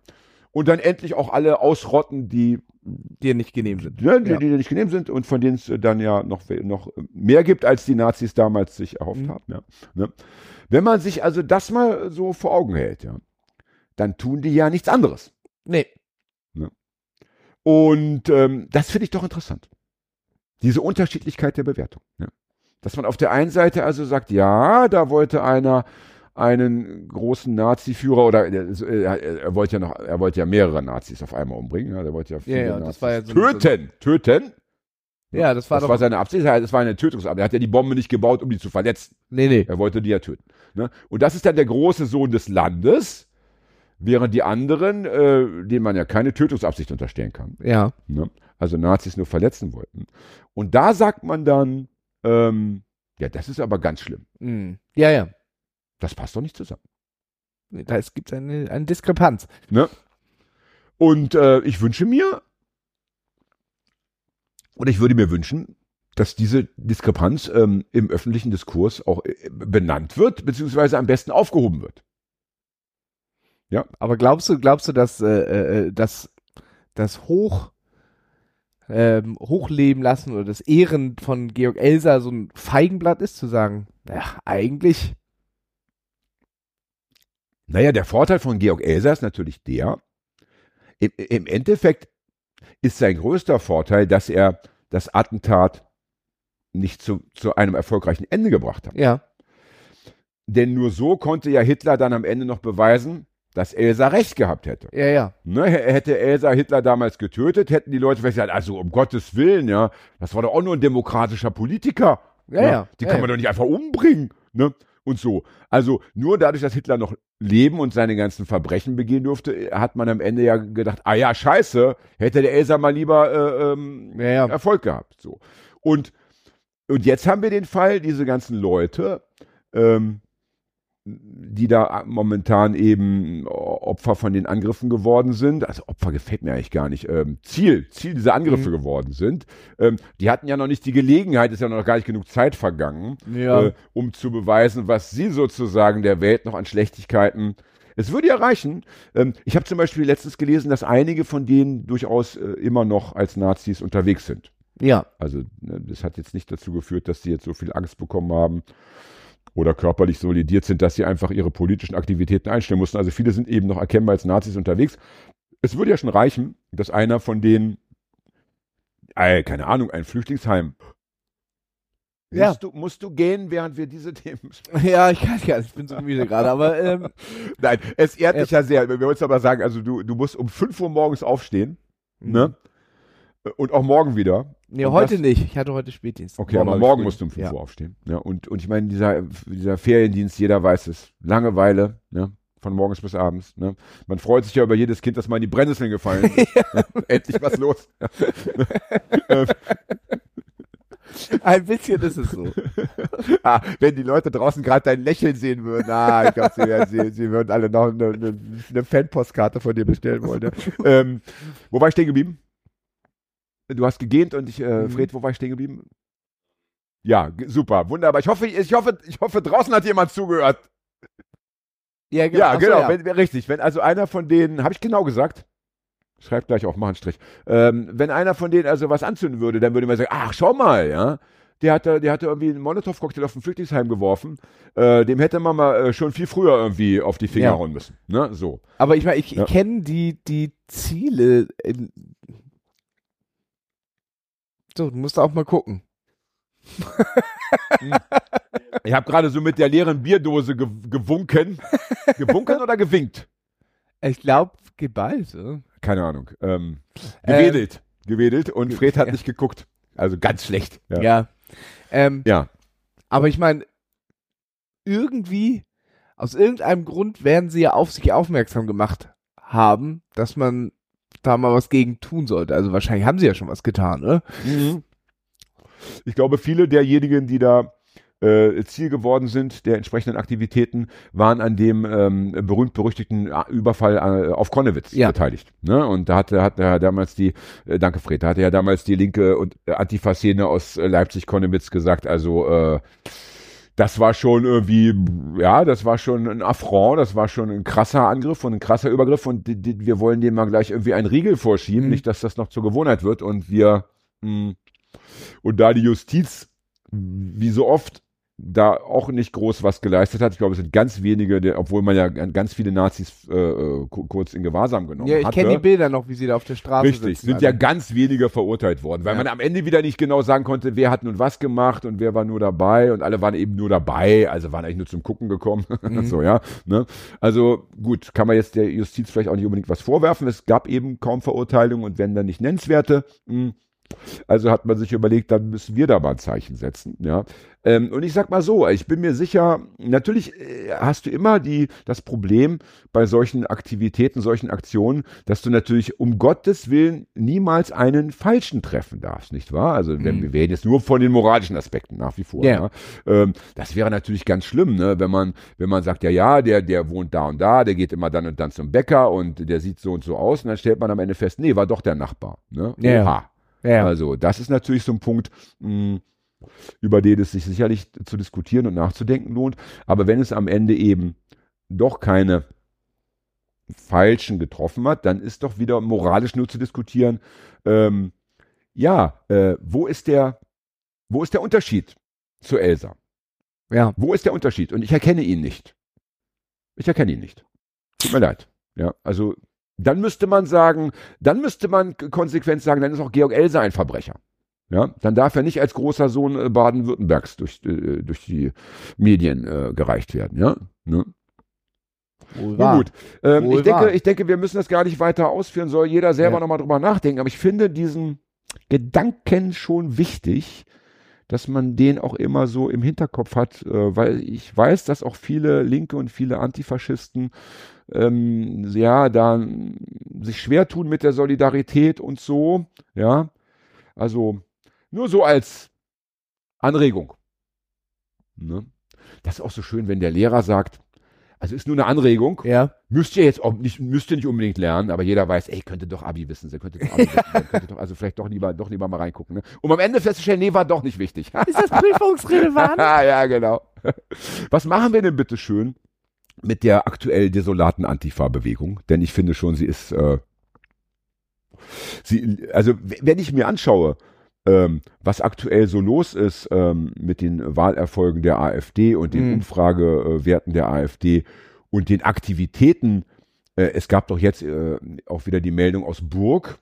Und dann endlich auch alle ausrotten, die, die nicht genehm sind. ne, die, Ja. die nicht genehm sind und von denen es dann ja noch, noch mehr gibt, als die Nazis damals sich erhofft Mhm. haben. Ja. Ne? Wenn man sich also das mal so vor Augen hält, ja, dann tun die ja nichts anderes. Nee. Und ähm, das finde ich doch interessant. Diese Unterschiedlichkeit der Bewertung. Ja. Dass man auf der einen Seite also sagt, ja, da wollte einer einen großen Nazi-Führer oder äh, er, er wollte ja noch, er wollte ja mehrere Nazis auf einmal umbringen. Ja, der wollte ja viele ja, Nazis war ja so- töten, töten. Ja, das war das doch. war seine Absicht. Das war eine Tötungsabsicht. Er hat ja die Bombe nicht gebaut, um die zu verletzen. nee, nee. Er wollte die ja töten. Ne? Und das ist dann der große Sohn des Landes, während die anderen, äh, denen man ja keine Tötungsabsicht unterstellen kann, Ja. ne? also Nazis nur verletzen wollten. Und da sagt man dann, ähm, ja, das ist aber ganz schlimm. Mhm. Ja, ja. Das passt doch nicht zusammen. Da es gibt eine, eine Diskrepanz. Ne? Und äh, ich wünsche mir, oder ich würde mir wünschen, dass diese Diskrepanz ähm, im öffentlichen Diskurs auch äh, benannt wird, beziehungsweise am besten aufgehoben wird. Aber glaubst du, glaubst du, dass äh, äh, das, das Hoch ähm, hochleben lassen oder das Ehren von Georg Elser so ein Feigenblatt ist, zu sagen, ja, eigentlich, Naja, der Vorteil von Georg Elser ist natürlich der, im, im Endeffekt ist sein größter Vorteil, dass er das Attentat nicht zu, zu einem erfolgreichen Ende gebracht hat. ja, Denn nur so konnte ja Hitler dann am Ende noch beweisen, dass Elsa recht gehabt hätte. ja, ja, Ne, hätte Elsa Hitler damals getötet, hätten die Leute vielleicht gesagt, also um Gottes Willen, ja, das war doch auch nur ein demokratischer Politiker. Ja, ne? ja, Die ja, kann ja. man doch nicht einfach umbringen. Ne? Und so. Also nur dadurch, dass Hitler noch leben und seine ganzen Verbrechen begehen durfte, hat man am Ende ja gedacht, ah ja, scheiße, hätte der Elsa mal lieber äh, ähm, ja, ja. Erfolg gehabt. So. Und, und jetzt haben wir den Fall, diese ganzen Leute, ähm, die da momentan eben Opfer von den Angriffen geworden sind, also Opfer gefällt mir eigentlich gar nicht, ähm, Ziel, Ziel dieser Angriffe geworden sind, ähm, die hatten ja noch nicht die Gelegenheit, ist ja noch gar nicht genug Zeit vergangen, Ja. äh, um zu beweisen, was sie sozusagen der Welt noch an Schlechtigkeiten es würde ja reichen. Ähm, ich habe zum Beispiel letztens gelesen, dass einige von denen durchaus äh, immer noch als Nazis unterwegs sind. ja. Also ne, das hat jetzt nicht dazu geführt, dass sie jetzt so viel Angst bekommen haben oder körperlich solidiert sind, dass sie einfach ihre politischen Aktivitäten einstellen mussten. Also viele sind eben noch erkennbar als Nazis unterwegs. Es würde ja schon reichen, dass einer von denen, äh, keine Ahnung, ein Flüchtlingsheim. Ja. Musst, du, musst du gehen, während wir diese [laughs] Themen besprechen? Ja, ich kann gar nicht, ich bin so müde gerade, aber ähm, [laughs] Nein, es ehrt dich ja sehr. Wir uns aber sagen, also du, du musst um 5 Uhr morgens aufstehen, ne? Und auch morgen wieder. Nee, Und heute das- nicht. Ich hatte heute Spätdienst. Okay, Morgen aber morgen musst du um 5 ja. Uhr aufstehen. Ja, und, und ich meine, dieser, dieser Feriendienst, jeder weiß es. Langeweile, ne? Von morgens bis abends. Ne? Man freut sich ja über jedes Kind, das mal in die Brennnesseln gefallen ist. [laughs] Endlich was los. [laughs] Ein bisschen ist es so. [laughs] ah, wenn die Leute draußen gerade dein Lächeln sehen würden, ah, ich glaube, sie, sie, sie würden alle noch eine, eine, Fanpostkarte von dir bestellen wollen. Ja. ähm, wo war ich stehen geblieben? Du hast gegähnt und ich, äh, Mhm. Fred, wo war ich stehen geblieben? Ja, super, wunderbar. Ich hoffe, ich hoffe, ich hoffe, draußen hat jemand zugehört. Ja, Ja, Ach so, genau, ja. Wenn, richtig. Wenn also einer von denen, habe ich genau gesagt, schreibt gleich auf, mach einen Strich. Ähm, wenn einer von denen also was anzünden würde, dann würde man sagen, ach, schau mal, ja. Der hatte, der hatte irgendwie einen Molotow-Cocktail auf ein Flüchtlingsheim geworfen. Äh, dem hätte man mal äh, schon viel früher irgendwie auf die Finger Ja. hauen müssen. Ne? So. Aber ich meine, ich, Ja. ich kenne die, die Ziele. So, du musst auch mal gucken. Ich habe gerade so mit der leeren Bierdose ge gewunken. gewunken [laughs] oder gewinkt? Ich glaube, geballt. Oder? Keine Ahnung. Ähm, Ähm, gewedelt. gewedelt und Fred hat ja. nicht geguckt. Also ganz schlecht. Ja. Ja. Ähm, ja. aber ich meine, irgendwie, aus irgendeinem Grund werden sie ja auf sich aufmerksam gemacht haben, dass man da mal was gegen tun sollte. Also wahrscheinlich haben sie ja schon was getan, ne? Ich glaube, viele derjenigen, die da äh, Ziel geworden sind der entsprechenden Aktivitäten, waren an dem ähm, berühmt-berüchtigten äh, Überfall äh, auf Konnewitz Ja. beteiligt. Ne? Und da hatte, hat er damals die, äh, danke Fred, da hatte ja damals die linke und äh, Antifa-Szene aus äh, Leipzig-Konnewitz gesagt, also äh, das war schon irgendwie, ja, das war schon ein Affront, das war schon ein krasser Angriff und ein krasser Übergriff und die, die, wir wollen dem mal gleich irgendwie einen Riegel vorschieben, Mhm. nicht, dass das noch zur Gewohnheit wird und wir, mh, und da die Justiz, wie so oft, da auch nicht groß was geleistet hat. Ich glaube, es sind ganz wenige, der, obwohl man ja ganz viele Nazis äh, äh, ku- kurz in Gewahrsam genommen Ja, ich hat. kenne ne? die Bilder noch, wie sie da auf der Straße Richtig, sitzen. sind Alter. ja ganz wenige verurteilt worden, weil Ja. man am Ende wieder nicht genau sagen konnte, wer hat nun was gemacht und wer war nur dabei und alle waren eben nur dabei, also waren eigentlich nur zum Gucken gekommen. [laughs] Mhm. so, ja. Ne? Also gut, kann man jetzt der Justiz vielleicht auch nicht unbedingt was vorwerfen. Es gab eben kaum Verurteilungen und wenn dann nicht nennenswerte. Mh. Also hat man sich überlegt, dann müssen wir da mal ein Zeichen setzen. Ja. Ähm, und ich sag mal so, ich bin mir sicher, natürlich äh, hast du immer die, das Problem bei solchen Aktivitäten, solchen Aktionen, dass du natürlich um Gottes Willen niemals einen Falschen treffen darfst, nicht wahr? Also wenn, Mhm. wir reden jetzt nur von den moralischen Aspekten nach wie vor. Ja. Ja. Ähm, das wäre natürlich ganz schlimm, ne? wenn man, wenn man sagt, ja, ja, der, der wohnt da und da, der geht immer dann und dann zum Bäcker und der sieht so und so aus und dann stellt man am Ende fest, nee, war doch der Nachbar. Ne? Ja. Oha. Ja. Also, das ist natürlich so ein Punkt, mh, über den es sich sicherlich zu diskutieren und nachzudenken lohnt. Aber wenn es am Ende eben doch keine Falschen getroffen hat, dann ist doch wieder moralisch nur zu diskutieren, ähm, ja, äh, wo ist der, wo ist der Unterschied zu Elsa? ja. Wo ist der Unterschied? Und ich erkenne ihn nicht. Ich erkenne ihn nicht. Tut mir leid. Ja, also dann müsste man sagen, dann müsste man konsequent sagen, dann ist auch Georg Elser ein Verbrecher. Ja, dann darf er nicht als großer Sohn äh, Baden-Württembergs durch, äh, durch die Medien äh, gereicht werden. Ja, ne? Wohl gut. Ähm, Wohl ich, denke, wahr. ich denke, wir müssen das gar nicht weiter ausführen, soll jeder selber Ja. nochmal drüber nachdenken. Aber ich finde diesen Gedanken schon wichtig, dass man den auch immer so im Hinterkopf hat, äh, weil ich weiß, dass auch viele Linke und viele Antifaschisten ähm, ja da mm, sich schwer tun mit der Solidarität und so. Ja, also nur so als Anregung. Ne? Das ist auch so schön, wenn der Lehrer sagt, also ist nur eine Anregung, Ja. müsst ihr jetzt auch nicht, müsst ihr nicht unbedingt lernen, aber jeder weiß, ey, könnte doch Abi wissen, sie könnte doch Abi wissen, ihr könntet doch, also vielleicht doch lieber, doch lieber mal reingucken. Ne? Um am Ende festzustellen, nee, war doch nicht wichtig. [laughs] Ist das prüfungsrelevant? [laughs] ja, genau. Was machen wir denn bitte schön mit der aktuell desolaten Antifa-Bewegung? Denn ich finde schon, sie ist, äh, sie, also wenn ich mir anschaue, ähm, was aktuell so los ist ähm, mit den Wahlerfolgen der AfD und den Mhm. Umfragewerten der AfD und den Aktivitäten, äh, es gab doch jetzt äh, auch wieder die Meldung aus Burg,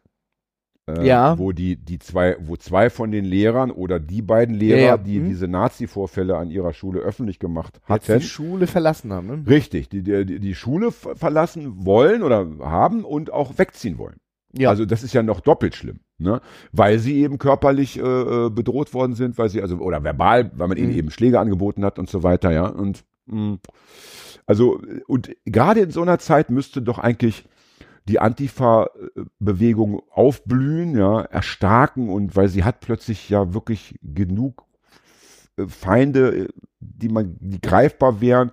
äh, Ja. wo die, die zwei, wo zwei von den Lehrern oder die beiden Lehrer, Ja, ja. die Mhm. diese Nazi-Vorfälle an ihrer Schule öffentlich gemacht Jetzt hatten, die Schule verlassen haben. Ne? richtig, die, die, die Schule ver- verlassen wollen oder haben und auch wegziehen wollen. Ja. Also das ist ja noch doppelt schlimm, ne? Weil sie eben körperlich äh, äh, bedroht worden sind, weil sie also oder verbal, weil man ihnen Mhm. eben Schläge angeboten hat und so weiter, ja. Und mh, also und gerade in so einer Zeit müsste doch eigentlich die Antifa-Bewegung aufblühen, ja, erstarken und weil sie hat plötzlich ja wirklich genug äh, Feinde, die man, die greifbar wären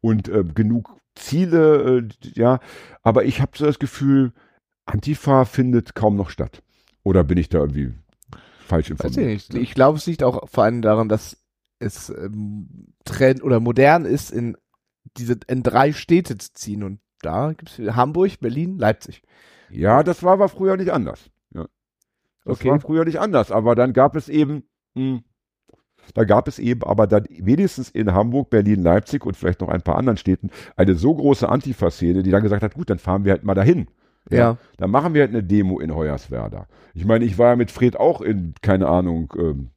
und äh, genug Ziele, äh, ja. Aber ich habe so das Gefühl, Antifa findet kaum noch statt. Oder bin ich da irgendwie falsch Weiß informiert? ich nicht. Ich glaube, es liegt auch vor allem daran, dass es ähm, Trend oder modern ist, in diese in drei Städte zu ziehen. Und da gibt es Hamburg, Berlin, Leipzig. Ja, das war aber früher nicht anders. Ja. Das Okay. war früher nicht anders. Aber dann gab es eben, mh, da gab es eben aber dann wenigstens in Hamburg, Berlin, Leipzig und vielleicht noch ein paar anderen Städten eine so große Antifa-Szene, die dann gesagt hat, gut, dann fahren wir halt mal dahin. Ja. Dann machen wir halt eine Demo in Hoyerswerda. Ich meine, ich war ja mit Fred auch in, keine Ahnung, ähm,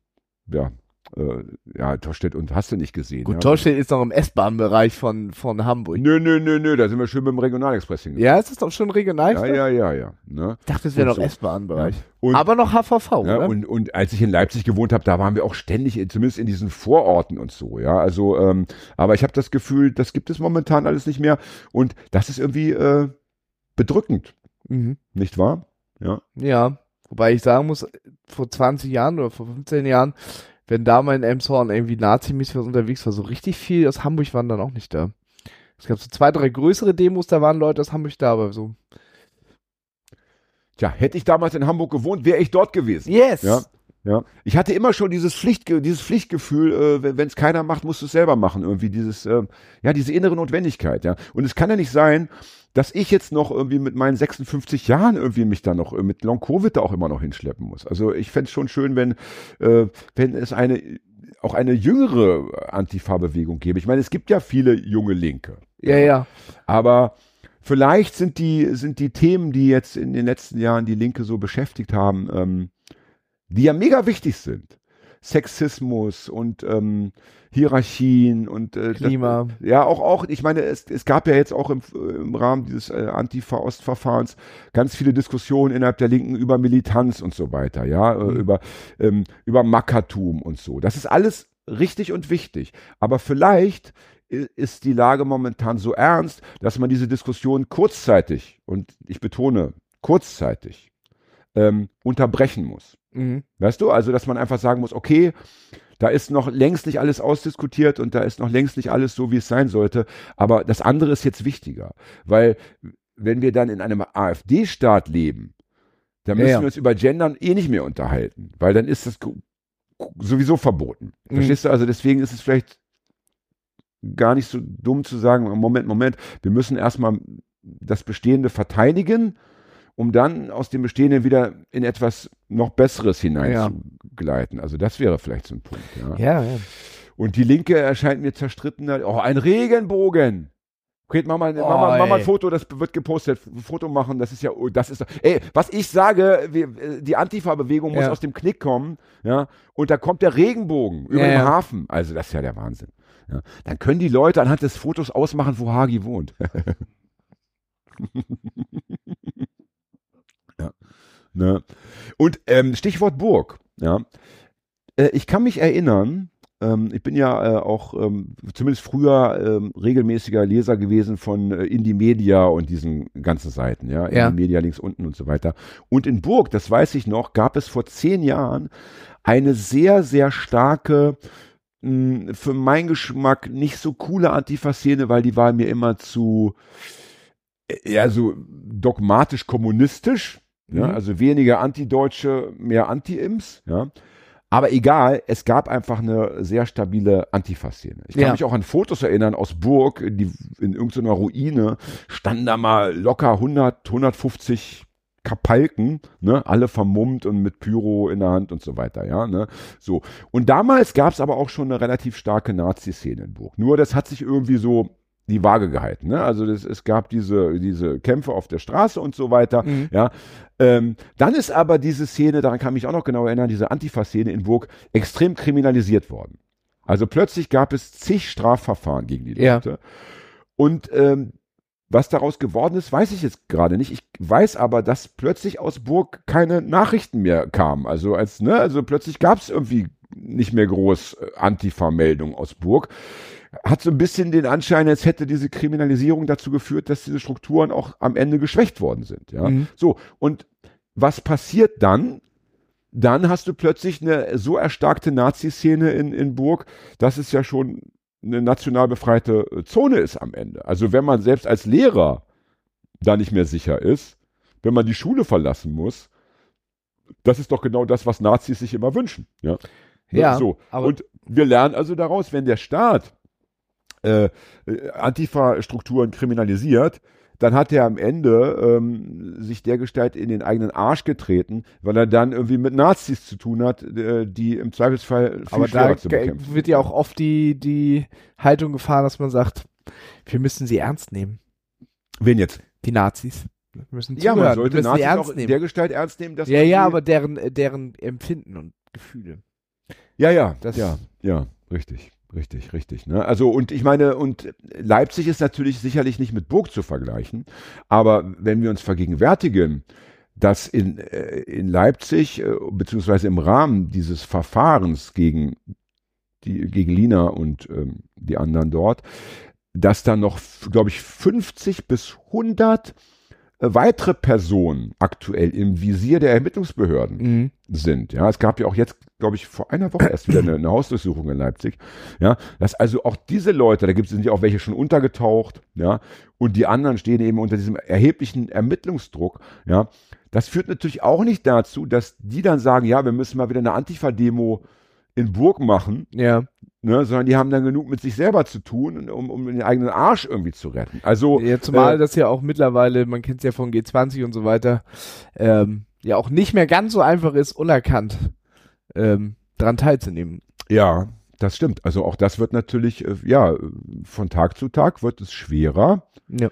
ja, äh, ja, Torstedt und hast du nicht gesehen. Gut, ja. Torstedt ist noch im S-Bahn-Bereich von, von Hamburg. Nö, nö, nö, nö, da sind wir schön mit dem Regionalexpress hingefahren. Ja, ist das doch schon regional? Ja, ja, ja, ja. Ne? Ich dachte, es wäre noch so. S-Bahn-Bereich. Und, Aber noch HVV, ja, oder? und, und als ich in Leipzig gewohnt habe, da waren wir auch ständig, in- zumindest in diesen Vororten und so, ja. Also, ähm, aber ich habe das Gefühl, das gibt es momentan alles nicht mehr. Und das ist irgendwie äh, bedrückend, mhm. nicht wahr? Ja. Ja, wobei ich sagen muss, vor 20 Jahren oder vor 15 Jahren wenn da mal in Elmshorn irgendwie Nazi-mäßig was unterwegs war, so richtig viel aus Hamburg waren dann auch nicht da. Es gab so zwei, drei größere Demos, da waren Leute aus Hamburg da, aber so. Tja, hätte ich damals in Hamburg gewohnt, wäre ich dort gewesen. Yes! Ja. Ja, ich hatte immer schon dieses, Pflicht, dieses Pflichtgefühl, äh, wenn es keiner macht, musst du es selber machen. Irgendwie dieses, äh, ja, diese innere Notwendigkeit. Ja, und es kann ja nicht sein, dass ich jetzt noch irgendwie mit meinen 56 Jahren irgendwie mich da noch äh, mit Long Covid da auch immer noch hinschleppen muss. Also ich fände es schon schön, wenn, äh, wenn es eine auch eine jüngere Antifa-Bewegung gäbe. Ich meine, es gibt ja viele junge Linke. Ja, ja. Aber vielleicht sind die, sind die Themen, die jetzt in den letzten Jahren die Linke so beschäftigt haben, ähm, die ja mega wichtig sind. Sexismus und ähm, Hierarchien und äh, Klima. Das, ja, auch, auch, ich meine, es, es gab ja jetzt auch im, im Rahmen dieses äh, Antifa-Ost-Verfahrens ganz viele Diskussionen innerhalb der Linken über Militanz und so weiter, ja, äh, Mhm. über, ähm, über Mackertum und so. Das ist alles richtig und wichtig. Aber vielleicht ist die Lage momentan so ernst, dass man diese Diskussion kurzzeitig, und ich betone, kurzzeitig, ähm, unterbrechen muss. Mhm. Weißt du, also dass man einfach sagen muss, okay, da ist noch längst nicht alles ausdiskutiert und da ist noch längst nicht alles so, wie es sein sollte, aber das andere ist jetzt wichtiger, weil wenn wir dann in einem AfD-Staat leben, dann Ja, müssen ja. wir uns über Gendern eh nicht mehr unterhalten, weil dann ist das sowieso verboten. Mhm. Verstehst du? Also deswegen ist es vielleicht gar nicht so dumm zu sagen, Moment, Moment, wir müssen erstmal das Bestehende verteidigen, um dann aus dem Bestehenden wieder in etwas noch Besseres hineinzugleiten. Also das wäre vielleicht so ein Punkt. Ja. Ja, ja. Und die Linke erscheint mir zerstrittener. Oh, ein Regenbogen. Okay, mach mal, mach mal, mach mal ein. Foto, das wird gepostet. Foto machen, das ist ja, oh, das ist, ey, was ich sage, wir, äh, die Antifa-Bewegung muss Ja. aus dem Knick kommen, ja, und da kommt der Regenbogen über Ja, den ja. Hafen. Also, das ist ja der Wahnsinn. Ja. Dann können die Leute anhand des Fotos ausmachen, wo Hagi wohnt. [laughs] Ne? Und ähm, Stichwort Burg, ja. Äh, ich kann mich erinnern, ähm, ich bin ja äh, auch ähm, zumindest früher ähm, regelmäßiger Leser gewesen von äh, Indie Media und diesen ganzen Seiten, ja, Ja. Indie Media links unten und so weiter. Und in Burg, das weiß ich noch, gab es vor zehn Jahren eine sehr, sehr starke, mh, für meinen Geschmack nicht so coole Antifa-Szene, weil die war mir immer zu, äh, ja, so dogmatisch kommunistisch, ja, Mhm. also weniger Antideutsche, mehr Anti-Imps, ja. Aber egal, es gab einfach eine sehr stabile Antifa-Szene. Ich kann Ja. mich auch an Fotos erinnern aus Burg, die in irgendeiner Ruine standen da mal locker 100, 150 Kapalken, ne, alle vermummt und mit Pyro in der Hand und so weiter, ja, ne, so. Und damals gab es aber auch schon eine relativ starke Nazi-Szene in Burg. Nur das hat sich irgendwie so die Waage gehalten, ne, also das, es gab diese, diese Kämpfe auf der Straße und so weiter, Mhm. ja. Ähm, dann ist aber diese Szene, daran kann ich mich auch noch genau erinnern, diese Antifa-Szene in Burg extrem kriminalisiert worden. Also plötzlich gab es zig Strafverfahren gegen die Ja. Leute. Und ähm, was daraus geworden ist, weiß ich jetzt gerade nicht. Ich weiß aber, dass plötzlich aus Burg keine Nachrichten mehr kamen. Also als, ne, also plötzlich gab es irgendwie nicht mehr groß äh, Antifa-Meldungen aus Burg. Hat so ein bisschen den Anschein, als hätte diese Kriminalisierung dazu geführt, dass diese Strukturen auch am Ende geschwächt worden sind. Ja, Mhm. so und was passiert dann? Dann hast du plötzlich eine so erstarkte Nazi-Szene in, in Burg, dass es ja schon eine national befreite äh, Zone ist am Ende. Also wenn man selbst als Lehrer da nicht mehr sicher ist, wenn man die Schule verlassen muss, das ist doch genau das, was Nazis sich immer wünschen. Ja, Ja, so. Und wir lernen also daraus, wenn der Staat äh, Antifa-Strukturen kriminalisiert, dann hat er am Ende ähm, sich dergestalt in den eigenen Arsch getreten, weil er dann irgendwie mit Nazis zu tun hat, äh, die im Zweifelsfall viel Aber da schwerer zu bekämpfen. wird ja auch oft die, die Haltung gefahren, dass man sagt, wir müssen sie ernst nehmen. Wen jetzt? Die Nazis. Wir müssen Ja, zuhören. man wir sollte müssen sie Nazis ernst auch nehmen. dergestalt ernst nehmen, dass ja, ja, aber deren, deren Empfinden und Gefühle. Ja, ja, Das- ja, ja, richtig, richtig, richtig. Ne? Also und ich meine, und Leipzig ist natürlich sicherlich nicht mit Burg zu vergleichen, aber wenn wir uns vergegenwärtigen, dass in, äh, in Leipzig, äh, beziehungsweise im Rahmen dieses Verfahrens gegen, die, gegen Lina und ähm, die anderen dort, dass da noch, glaube ich, 50 bis 100 äh, weitere Personen aktuell im Visier der Ermittlungsbehörden Mhm. sind. Ja, es gab ja auch jetzt, glaube ich, vor einer Woche erst wieder eine, eine Hausdurchsuchung in Leipzig. Ja, dass also auch diese Leute, da gibt es ja auch welche schon untergetaucht, ja, und die anderen stehen eben unter diesem erheblichen Ermittlungsdruck, ja. Das führt natürlich auch nicht dazu, dass die dann sagen, ja, wir müssen mal wieder eine Antifa-Demo in Burg machen, Ja. Ne, sondern die haben dann genug mit sich selber zu tun, um, um den eigenen Arsch irgendwie zu retten. Also Ja, zumal äh, das ja auch mittlerweile, man kennt es ja von G20 und so weiter, ähm, ja auch nicht mehr ganz so einfach ist, unerkannt ähm, dran teilzunehmen. Ja, das stimmt. Also auch das wird natürlich, äh, ja, von Tag zu Tag wird es schwerer, Ja.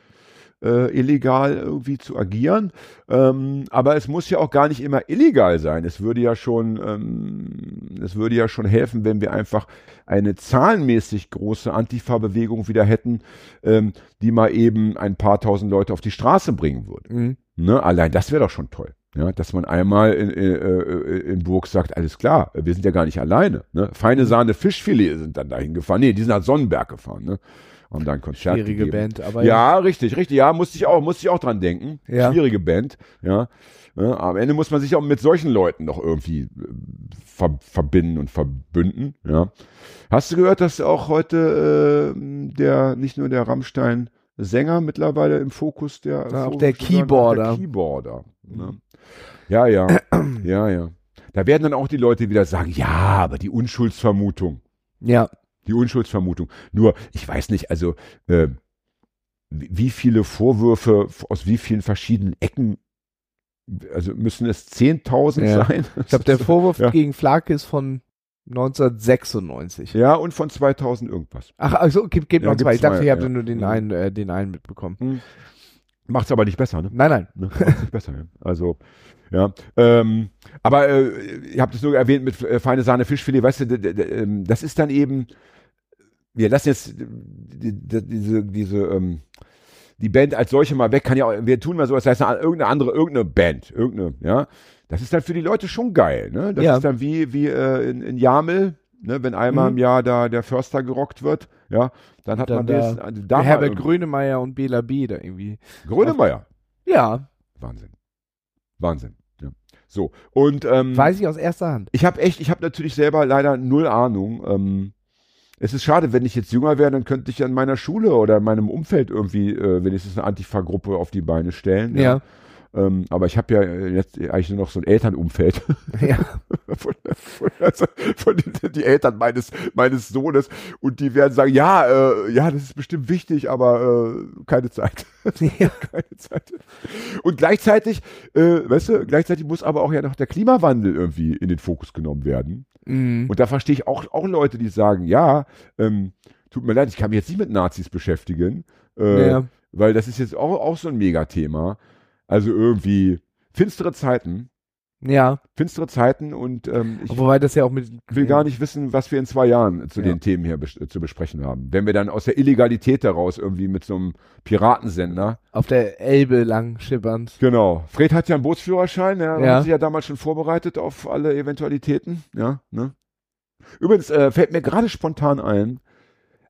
Äh, illegal irgendwie zu agieren. Ähm, aber es muss ja auch gar nicht immer illegal sein. Es würde ja schon, ähm, es würde ja schon helfen, wenn wir einfach eine zahlenmäßig große Antifa-Bewegung wieder hätten, ähm, die mal eben ein paar tausend Leute auf die Straße bringen würde. Mhm. Ne? Allein das wäre doch schon toll. Ja, dass man einmal in, in, äh, in Burg sagt, alles klar, wir sind ja gar nicht alleine. Ne? Feine Mhm. Sahne Fischfilet sind dann dahin gefahren. Nee, die sind nach Sonnenberg gefahren. Ne? Haben da ein Konzert Schwierige gegeben. Band, aber Ja, richtig, richtig. Ja, musste ich auch, musste ich auch dran denken. Ja. Schwierige Band. Ja. ja. Am Ende muss man sich auch mit solchen Leuten noch irgendwie äh, ver verbinden und verbünden. Ja. Hast du gehört, dass auch heute äh, der nicht nur der Rammstein Sänger mittlerweile im Fokus der Ja, auch der Keyboarder. Der Keyboarder. Ne? Ja, ja, [clears throat] ja, ja. Da werden dann auch die Leute wieder sagen, ja, aber die Unschuldsvermutung. ja. Die Unschuldsvermutung. Nur, ich weiß nicht, also äh, wie viele Vorwürfe aus wie vielen verschiedenen Ecken, also müssen es 10.000 Ja. sein? Ich glaube, der [laughs] Vorwurf Ja. gegen Flake ist von 1996. Ja, und von 2000 irgendwas. Ach, also gib, gib Ja, noch zwei. Ich dachte, ich habe ja. nur den einen, äh, den einen mitbekommen. Macht's aber nicht besser, ne? Nein, nein. Ne? Macht's nicht besser, ja. Also, ja. Ähm, aber äh, ihr habt es nur erwähnt mit äh, feine Sahne Fischfilet, weißt du, ähm, das ist dann eben, wir lassen jetzt die, die, diese, diese, ähm, die Band als solche mal weg, kann ja auch, wir tun mal so, das heißt eine, irgendeine andere, irgendeine Band, irgendeine, ja. Das ist dann für die Leute schon geil, ne? Das Ja. ist dann wie, wie äh, in, in Jamel, ne, wenn einmal Mhm. im Jahr da der Förster gerockt wird, ja, dann hat Dann man da- das, also da Herbert Grönemeyer und Bela B. da irgendwie. Grönemeyer. Ja, Wahnsinn. Wahnsinn. Ja. So, und ähm, weiß ich aus erster Hand. ich habe echt, ich habe natürlich selber leider null Ahnung. Ähm, es ist schade, wenn ich jetzt jünger wäre, dann könnte ich an meiner Schule oder in meinem Umfeld irgendwie äh, wenigstens eine Antifa-Gruppe auf die Beine stellen. Ja. Ähm, aber ich habe ja jetzt eigentlich nur noch so ein Elternumfeld. [laughs] Ja. [laughs] von, von, also von den, die Eltern meines, meines Sohnes und die werden sagen, ja, äh, ja, das ist bestimmt wichtig, aber äh, keine Zeit. [laughs] ja. keine Zeit. Und gleichzeitig, äh, weißt du, gleichzeitig muss aber auch ja noch der Klimawandel irgendwie in den Fokus genommen werden. Mhm. Und da verstehe ich auch, auch Leute, die sagen, ja, ähm, tut mir leid, ich kann mich jetzt nicht mit Nazis beschäftigen, äh, Ja. weil das ist jetzt auch, auch so ein Megathema. Also irgendwie finstere Zeiten, ja. finstere Zeiten und ähm, ich Wobei das ja auch mit. will gar nicht wissen, was wir in zwei Jahren zu Ja. den Themen hier bes zu besprechen haben. Wenn wir dann aus der Illegalität heraus irgendwie mit so einem Piratensender Auf der Elbe lang schippernd. Genau. Fred hat ja einen Bootsführerschein, ja, Ja. hat sich ja damals schon vorbereitet auf alle Eventualitäten, ja, ne? Übrigens äh, fällt mir gerade spontan ein,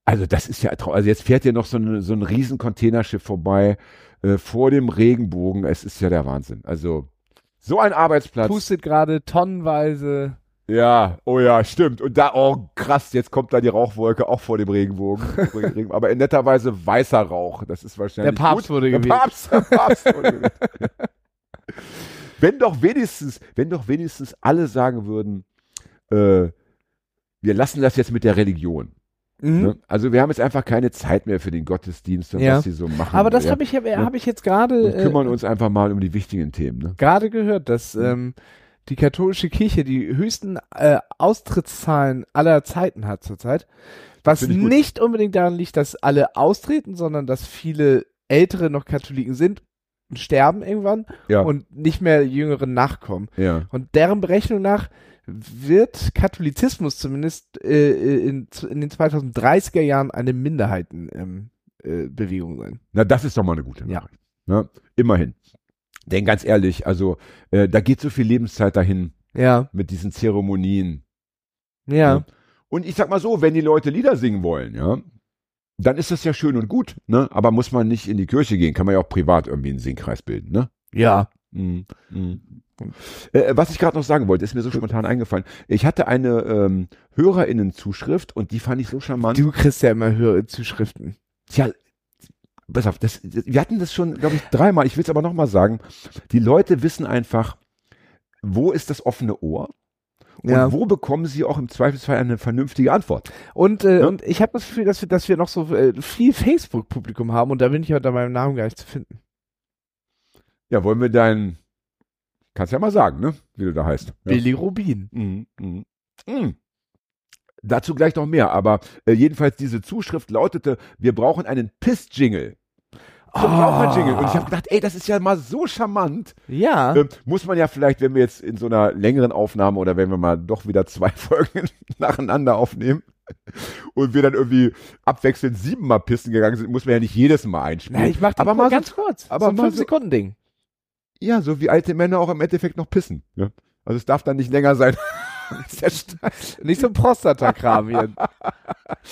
also das ist ja, also jetzt fährt hier noch so, eine, so ein riesen Containerschiff vorbei äh, vor dem Regenbogen, es ist ja der Wahnsinn. Also so ein Arbeitsplatz. Pustet gerade tonnenweise. Ja, oh ja, stimmt. Und da, oh krass, jetzt kommt da die Rauchwolke auch vor dem Regenbogen. [laughs] Regen- Aber in netter Weise weißer Rauch. Das ist wahrscheinlich. Der Papst gut. wurde der gewählt. Papst, der Papst wurde gewählt. [laughs] wenn doch wenigstens, wenn doch wenigstens alle sagen würden, äh, wir lassen das jetzt mit der Religion. Mhm. Ne? Also wir haben jetzt einfach keine Zeit mehr für den Gottesdienst und Ja. was sie so machen. Aber das ja, habe ich, hab, Ja. hab ich jetzt gerade. und kümmern äh, uns einfach mal um die wichtigen Themen. Ne? gerade gehört, dass Mhm. ähm, die katholische Kirche die höchsten äh, Austrittszahlen aller Zeiten hat zurzeit. Was nicht unbedingt daran liegt, dass alle austreten, sondern dass viele Ältere noch Katholiken sind und sterben irgendwann Ja, und nicht mehr Jüngeren nachkommen. ja. Und deren Berechnung nach wird Katholizismus zumindest äh, in, in den 2030er Jahren eine Minderheitenbewegung äh, Bewegung sein. Na, das ist doch mal eine gute Ja. Nachricht. Ne? Immerhin. Denn ganz ehrlich, also äh, da geht so viel Lebenszeit dahin Ja, mit diesen Zeremonien. ja, Und ich sag mal so, wenn die Leute Lieder singen wollen, ja, dann ist das ja schön und gut, ne? Aber muss man nicht in die Kirche gehen, kann man ja auch privat irgendwie einen Singkreis bilden, ne? Ja. Mhm. Mhm. Äh, was ich gerade noch sagen wollte, ist mir so spontan eingefallen. Ich hatte eine ähm, HörerInnen-Zuschrift und die fand ich so charmant. Du kriegst ja immer höhere Zuschriften. Tja, pass auf, das, wir hatten das schon, glaube ich, dreimal. Ich will es aber nochmal sagen. Die Leute wissen einfach, wo ist das offene Ohr? Und Ja. wo bekommen sie auch im Zweifelsfall eine vernünftige Antwort? Und, äh, Ja. und ich habe das Gefühl, dass wir, dass wir noch so äh, viel Facebook-Publikum haben und da bin ich ja unter meinem Namen gar nicht zu finden. Ja, wollen wir dein, kannst ja mal sagen, ne? Wie du da heißt. Ja. Billy Rubin. Mhm, mhm. Mhm. Dazu gleich noch mehr, aber äh, jedenfalls diese Zuschrift lautete, wir brauchen einen Piss-Jingle. Raucher-Jingle. Und ich habe gedacht, ey, das ist ja mal so charmant. Ja. Ähm, muss man ja vielleicht, wenn wir jetzt in so einer längeren Aufnahme oder wenn wir mal doch wieder zwei [laughs] Folgen nacheinander aufnehmen und wir dann irgendwie abwechselnd siebenmal pissen gegangen sind, muss man ja nicht jedes Mal einspielen. Na, ich mach die aber mal ganz so, kurz. aber so ein mal so- 5-Sekunden-Ding. Ja, so wie alte Männer auch im Endeffekt noch pissen. Ja? Also es darf dann nicht länger sein. [laughs] Nicht so ein Prostatakram hier.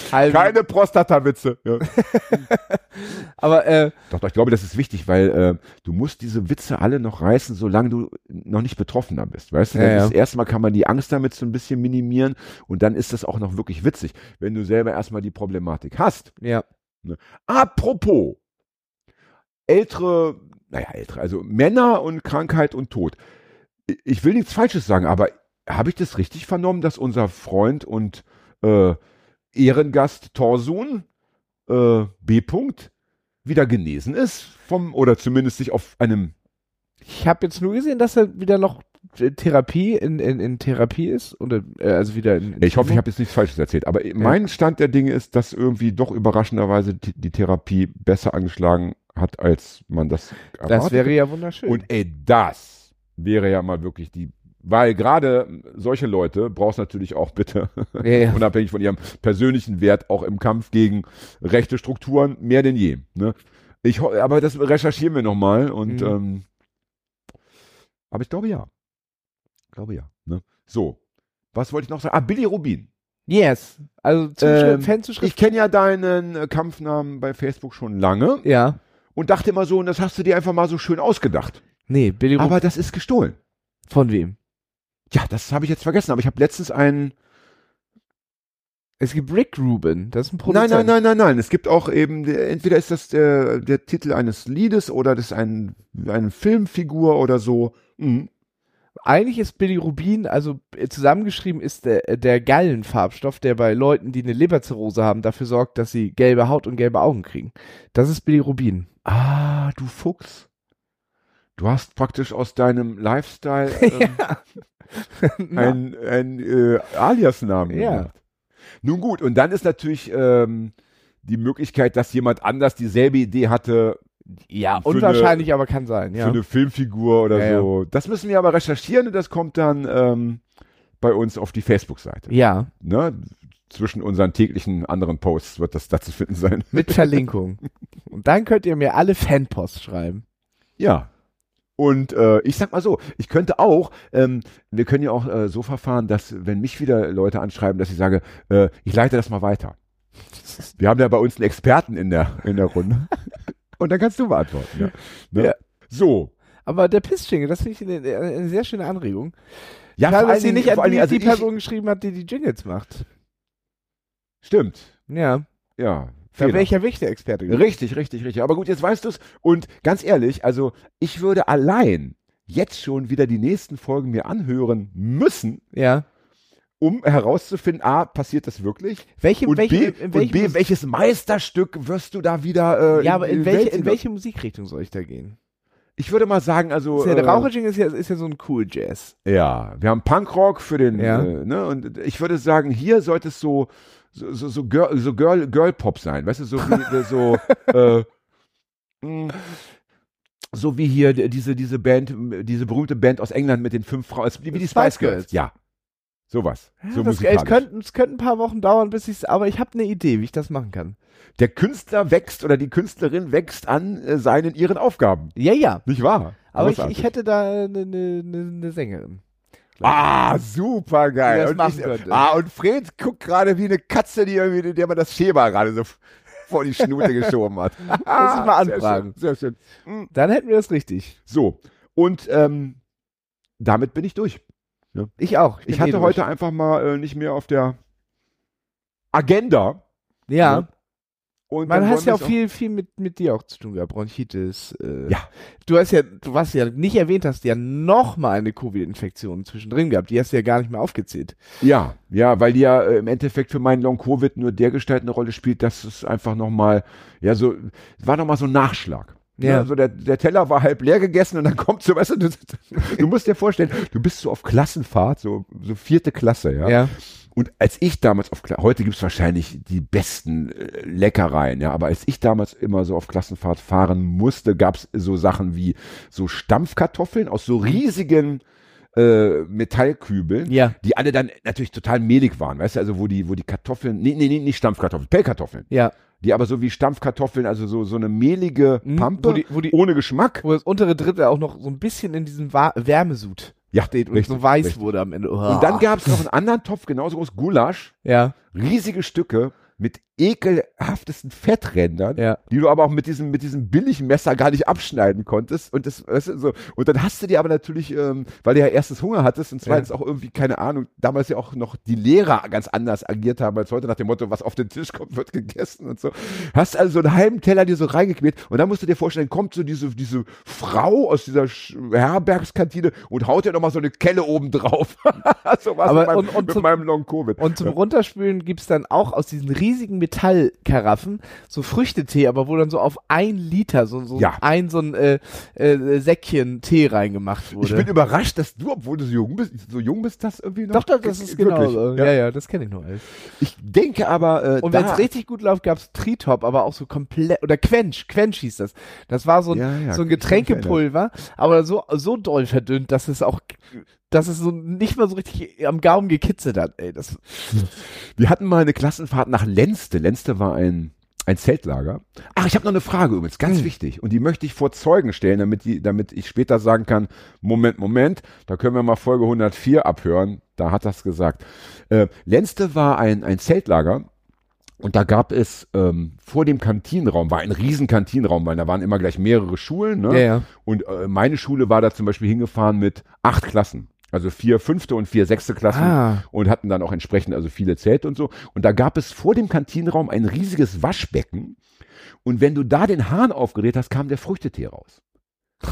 Keine Prostatawitze. Ja. [laughs] aber äh, Doch, doch, ich glaube, das ist wichtig, weil äh, du musst diese Witze alle noch reißen, solange du noch nicht Betroffener bist. Weißt du, Ja, ja. ist erstmal kann man die Angst damit so ein bisschen minimieren und dann ist das auch noch wirklich witzig, wenn du selber erstmal die Problematik hast. ja. Apropos ältere, naja, ältere, also Männer und Krankheit und Tod. Ich will nichts Falsches sagen, aber habe ich das richtig vernommen, dass unser Freund und äh, Ehrengast Torsun äh, B. -Punkt, wieder genesen ist vom oder zumindest sich auf einem Ich habe jetzt nur gesehen, dass er wieder noch äh, Therapie in, in, in Therapie ist oder äh, also wieder in, in ich hoffe, ich habe jetzt nichts Falsches erzählt, aber mein Stand der Dinge ist, dass irgendwie doch überraschenderweise die, die Therapie besser angeschlagen hat, als man das erwartet. Das wäre ja wunderschön. Und ey, das wäre ja mal wirklich die, weil gerade solche Leute brauchst natürlich auch bitte, ja, ja. [laughs] unabhängig von ihrem persönlichen Wert, auch im Kampf gegen rechte Strukturen mehr denn je. Ne? Ich, aber das recherchieren wir nochmal und Mhm. ähm, aber ich glaube ja. Ich glaube ja. Ne? So, was wollte ich noch sagen? Ah, Billy Rubin. Yes. Also Zuschrift, Ähm, Fanzuschrift. Ich kenne ja deinen äh, Kampfnamen bei Facebook schon lange ja. Und dachte immer so, und das hast du dir einfach mal so schön ausgedacht. Nee, Billy Rubin. Aber das ist gestohlen. Von wem? Ja, das habe ich jetzt vergessen, aber ich habe letztens einen. Es gibt Rick Rubin, das ist ein Nein, Produzent. nein, nein, nein, nein. Es gibt auch eben, der- entweder ist das der, der Titel eines Liedes oder das ist ein, eine Filmfigur oder so. Mhm. Eigentlich ist Billy Rubin, also äh, zusammengeschrieben ist der, äh, der Gallenfarbstoff, der bei Leuten, die eine Leberzirrhose haben, dafür sorgt, dass sie gelbe Haut und gelbe Augen kriegen. Das ist Billy Rubin. Ah, du Fuchs. Du hast praktisch aus deinem Lifestyle [laughs] ähm, [laughs] ein, ein äh, Alias-Namen Ja. gemacht. Nun gut, und dann ist natürlich ähm, die Möglichkeit, dass jemand anders dieselbe Idee hatte, ja, für unwahrscheinlich, aber kann sein, für ja. eine Filmfigur oder Ja, ja. so. Das müssen wir aber recherchieren und das kommt dann ähm, bei uns auf die Facebook-Seite. Ja, Ne? Zwischen unseren täglichen anderen Posts wird das da zu finden sein. [laughs] mit Verlinkung. und dann könnt ihr mir alle Fanpost schreiben. Ja. Und äh, ich sag mal so, ich könnte auch, ähm, wir können ja auch äh, so verfahren, dass wenn mich wieder Leute anschreiben, dass ich sage, äh, ich leite das mal weiter. Wir haben ja bei uns einen Experten in der, in der Runde. [laughs] Und dann kannst du beantworten. Ja. Ne? Ja. So. Aber der Pissjingle, das finde ich eine, eine sehr schöne Anregung. Ja, Schade, vor dass sie nicht an vor allen die, also die ich, Person geschrieben hat, die die Jingles macht. stimmt. Ja, Ja. da wäre ich ja der Experte gewesen. Richtig, richtig, richtig. Aber gut, jetzt weißt du es. Und ganz ehrlich, also ich würde allein jetzt schon wieder die nächsten Folgen mir anhören müssen, Ja. Um herauszufinden, A, passiert das wirklich? Welche, Und, welche, B, in und welche, B, welches Meisterstück wirst du da wieder äh, ja, aber in, die welche, in welche Musikrichtung soll ich da gehen? Ich würde mal sagen, also ja, der äh, Raucherjingle ist ja, ist ja so ein cool Jazz. ja, wir haben Punkrock für den, Ja. äh, ne, und ich würde sagen, hier sollte es so so, so, so Girl, so Girl, Girl Pop sein, weißt du, so wie [laughs] so äh, mh, so wie hier die- diese diese Band, diese berühmte Band aus England mit den fünf Frauen, wie die Spice. Girls. Ja, sowas. so das, es, musikalisch. könnte, es könnte ein paar Wochen dauern, bis ich aber ich habe eine Idee, wie ich das machen kann. Der Künstler wächst oder die Künstlerin wächst an äh, seinen ihren Aufgaben, Ja, ja. nicht wahr? Aber ich, ich hätte da eine, eine, eine, eine Sängerin. Ah, super geil. Und, ich, ah, und Fred guckt gerade wie eine Katze, die irgendwie, der man das Schema gerade so. vor die Schnute [laughs] geschoben hat. Muss ich mal Sehr anfragen. schön, Sehr schön. Mm, Dann hätten wir das richtig. So, und ähm, damit bin ich durch. Ich auch. Ich eh hatte durch. heute einfach mal äh, nicht mehr auf der Agenda. Ja. ne? Und Man hat ja auch viel, viel mit, mit dir auch zu tun gehabt, Bronchitis. Äh, Ja. Du hast ja, du was ja nicht erwähnt hast, ja noch mal eine Covid-Infektion zwischendrin gehabt. Die hast du ja gar nicht mehr aufgezählt. Ja, ja, weil die ja äh, im Endeffekt für meinen Long-Covid nur der Gestalt eine Rolle spielt, dass es einfach nochmal, ja, so, war nochmal so ein Nachschlag. Ja. Also der, der Teller war halb leer gegessen und dann kommt so, weißt du, du, du musst dir vorstellen, du bist so auf Klassenfahrt, so, so vierte Klasse, ja. Ja. Und als ich damals auf, heute gibt's wahrscheinlich die besten äh, Leckereien, ja, aber als ich damals immer so auf Klassenfahrt fahren musste, gab's so Sachen wie so Stampfkartoffeln aus so riesigen äh, Metallkübeln, Ja. die alle dann natürlich total mehlig waren, weißt du, also wo die, wo die Kartoffeln, nee, nee, nee, nicht Stampfkartoffeln, Pellkartoffeln, Ja. Die aber so wie Stampfkartoffeln, also so, so eine mehlige Mhm, Pampe, wo die- wo die- ohne Geschmack. Wo das untere Drittel auch noch so ein bisschen in diesem Wärmesud Ja, steht und richtig, so weiß richtig. wurde am Ende. Und dann gab's noch einen anderen Topf, genauso groß, Gulasch, Ja. riesige Stücke mit ekelhaftesten Fetträndern, Ja. die du aber auch mit diesem, mit diesem billigen Messer gar nicht abschneiden konntest. Und das, weißt du, so. Und dann hast du dir aber natürlich, ähm, weil du ja erstens Hunger hattest und zweitens auch irgendwie, keine Ahnung, damals ja auch noch die Lehrer ganz anders agiert haben als heute nach dem Motto, was auf den Tisch kommt, wird gegessen und so. Hast also so einen halben Teller dir so reingequält und dann musst du dir vorstellen, kommt so diese, diese Frau aus dieser Herbergskantine und haut dir nochmal so eine Kelle oben drauf. [laughs] so was Aber mit meinem, und- und mit zum- meinem Long-Covid. Und zum Runterspülen gibt's dann auch aus diesen riesigen Metallkaraffen so Früchtetee, aber wo dann so auf ein Liter so, so Ja. ein so ein äh, äh, Säckchen Tee reingemacht wurde. Ich bin überrascht, dass du, obwohl du so jung bist, so jung bist, das irgendwie noch. doch, doch, das ist genau so. Ja. Ja, ja, das kenne ich nur. Alles. Ich denke aber, äh, Und wenn es richtig gut läuft, gab's Tritop, aber auch so komplett, oder Quench, Quench hieß das. Das war so ein, Ja, so ein Getränkepulver, aber so, so doll verdünnt, dass es auch, dass es so nicht mal so richtig am Gaumen gekitzelt hat, ey. Das, wir hatten mal eine Klassenfahrt nach Lenste. Lenste war ein, ein Zeltlager. Ach, ich habe noch eine Frage übrigens, ganz Hm. wichtig. Und die möchte ich vor Zeugen stellen, damit, die, damit ich später sagen kann, Moment, Moment, da können wir mal Folge 104 abhören. Da hat das gesagt. Äh, Lenste war ein, ein Zeltlager. Und da gab es ähm, vor dem Kantinenraum, war ein riesen Kantinenraum, weil da waren immer gleich mehrere Schulen. Ne? Ja, ja. Und äh, meine Schule war da zum Beispiel hingefahren mit acht Klassen. Also vier fünfte und vier sechste Klassen Ah. und hatten dann auch entsprechend also viele Zelte und so. Und da gab es vor dem Kantinenraum ein riesiges Waschbecken. Und wenn du da den Hahn aufgedreht hast, kam der Früchtetee raus. [laughs]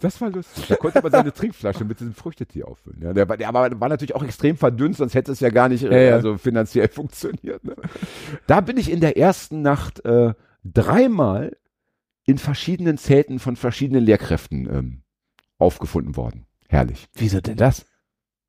Das war lustig. Da konnte man seine Trinkflasche mit diesem Früchtetee auffüllen. Ja, der, war, der aber war natürlich auch extrem verdünnt, sonst hätte es ja gar nicht äh. Also finanziell [laughs] funktioniert. Ne? Da bin ich in der ersten Nacht äh, dreimal in verschiedenen Zelten von verschiedenen Lehrkräften ähm, aufgefunden worden. Herrlich. Wieso denn das?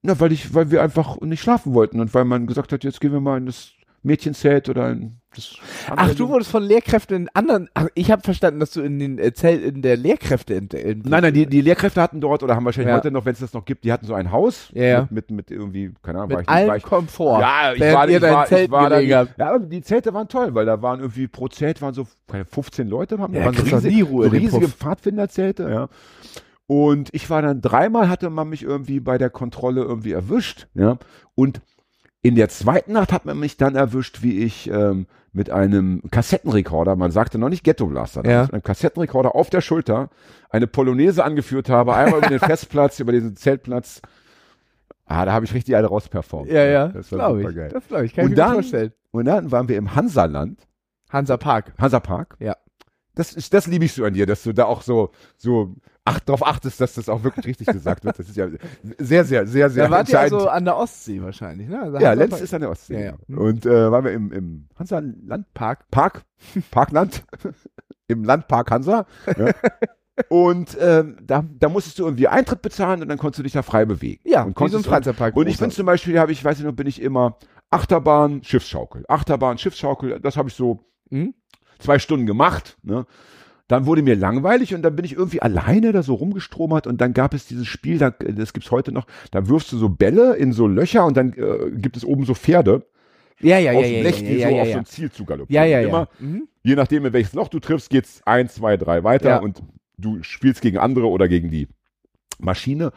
Na, weil ich, weil wir einfach nicht schlafen wollten und weil man gesagt hat, jetzt gehen wir mal in das Mädchenzelt oder in das Ach, du wurdest von Lehrkräften in anderen. Ach, ich habe verstanden, dass du in den äh, Zelt in der Lehrkräfte. In, in, Nein, nein, die, die Lehrkräfte hatten dort oder haben wahrscheinlich Ja. heute noch, wenn es das noch gibt, die hatten so ein Haus Ja, ja. Mit, mit, mit irgendwie, keine Ahnung, mit war ich, nicht- allem war ich, Komfort. Ja, ich war, ich war, Zelt ich war da. Ja, aber die Zelte waren toll, weil da waren irgendwie pro Zelt waren so keine 15 Leute, haben Ja, waren so, riesige Puff. Pfadfinderzelte, ja. Und ich war dann dreimal hatte man mich irgendwie bei der Kontrolle irgendwie erwischt, ja. Und in der zweiten Nacht hat man mich dann erwischt, wie ich ähm, mit einem Kassettenrekorder, man sagte noch nicht Ghetto Blaster, Ja. mit einem Kassettenrekorder auf der Schulter eine Polonaise angeführt habe, einmal über den [laughs] Festplatz, über diesen Zeltplatz. Ah, da habe ich richtig alle rausperformt. Ja, ja, Das war glaube super ich. geil. Das glaube ich. Kann Und ich mir dann- vorstellen. Und dann waren wir im Hansaland, Hansa Park. Hansapark. Ja. Das, das liebe ich so an dir, dass du da auch so, so ach, darauf achtest, dass das auch wirklich richtig gesagt wird. Das ist ja sehr, sehr, sehr, sehr Da wart ihr also an der Ostsee wahrscheinlich, ne? Also ja, Lenz ist an der Ostsee. Ja, ja. Mhm. Und äh, waren wir im, im Hansa-Landpark, Park, Parkland, [laughs] im Landpark Hansa. Ja. Und ähm, da, da musstest du irgendwie Eintritt bezahlen und dann konntest du dich da frei bewegen. Ja, und wie so ein konntest Freizeitpark. und ich großer. bin zum Beispiel, habe ich, weiß ich noch, bin ich immer Achterbahn, Schiffsschaukel. Achterbahn, Schiffsschaukel, das habe ich so Mhm. zwei Stunden gemacht. Ne? Dann wurde mir langweilig und dann bin ich irgendwie alleine da so rumgestromert und dann gab es dieses Spiel, da, das gibt's heute noch, da wirfst du so Bälle in so Löcher und dann äh, gibt es oben so Pferde Ja, ja, ja, aus ja, dem ja, Blech, ja, die ja, so ja, auf ja. so ein Ziel zu Ja, galoppieren. ja, ja. Immer, Mhm. je nachdem, in welches Loch du triffst, geht's eins, zwei, drei weiter Ja. und du spielst gegen andere oder gegen die Maschine.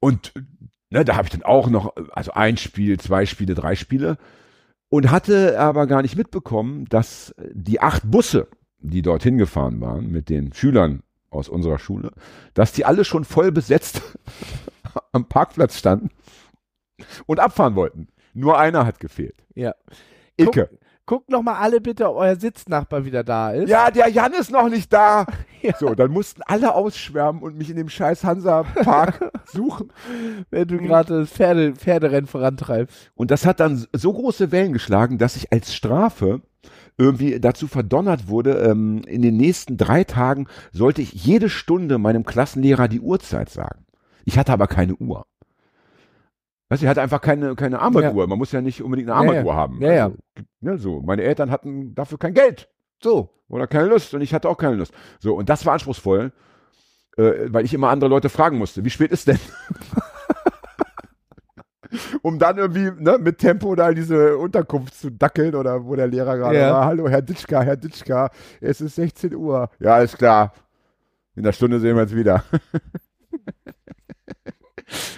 Und ne, da habe ich dann auch noch, also ein Spiel, zwei Spiele, drei Spiele. und hatte aber gar nicht mitbekommen, dass die acht Busse, die dorthin gefahren waren mit den Schülern aus unserer Schule, dass die alle schon voll besetzt [laughs] am Parkplatz standen und abfahren wollten. Nur einer hat gefehlt. Ja. Icke. Guckt noch mal alle bitte, ob euer Sitznachbar wieder da ist. Ja, der Jan ist noch nicht da. [laughs] So, dann mussten alle ausschwärmen und mich in dem scheiß Hansa-Park [laughs] suchen. Wenn du gerade das Pferde, Pferderennen vorantreibst. Und das hat dann so große Wellen geschlagen, dass ich als Strafe irgendwie dazu verdonnert wurde, ähm, in den nächsten drei Tagen sollte ich jede Stunde meinem Klassenlehrer die Uhrzeit sagen. Ich hatte aber keine Uhr. Weißt du, ich hatte einfach keine, keine Armbanduhr. Man muss ja nicht unbedingt eine Ja, ja. Armbanduhr haben. Ja, ja. Also, ne, so. Meine Eltern hatten dafür kein Geld. So. Oder keine Lust. Und ich hatte auch keine Lust. So. Und das war anspruchsvoll, äh, weil ich immer andere Leute fragen musste. Wie spät ist denn? [laughs] um dann irgendwie ne, mit Tempo da in diese Unterkunft zu dackeln oder wo der Lehrer gerade Ja. war. Hallo, Herr Ditschka, Herr Ditschka, es ist 16 Uhr. Ja, ist klar. In der Stunde sehen wir uns wieder. [laughs]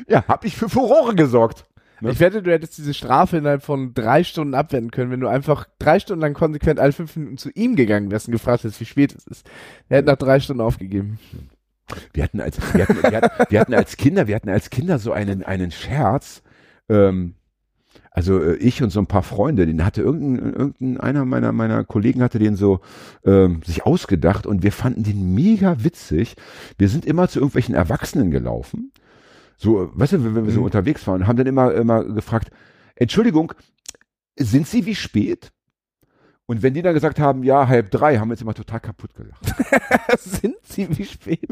ja, hab ich für Furore gesorgt. Ne? Ich wette, du hättest diese Strafe innerhalb von drei Stunden abwenden können, wenn du einfach drei Stunden lang konsequent alle fünf Minuten zu ihm gegangen wärst und gefragt hättest, wie spät es ist. Er hätte nach drei Stunden aufgegeben. Wir hatten als, wir hatten, wir hatten, wir hatten als Kinder, wir hatten als Kinder so einen, einen Scherz. Ähm, also äh, ich und so ein paar Freunde, den hatte irgendein, irgendein einer meiner, meiner Kollegen hatte den so ähm, sich ausgedacht und wir fanden den mega witzig. Wir sind immer zu irgendwelchen Erwachsenen gelaufen. So, weißt du, wenn wir so Mhm. unterwegs waren, haben dann immer, immer gefragt, Entschuldigung, sind Sie wie spät? Und wenn die dann gesagt haben, ja, halb drei, haben wir uns immer total kaputt gelacht. [laughs] [laughs] Sind sie wie spät?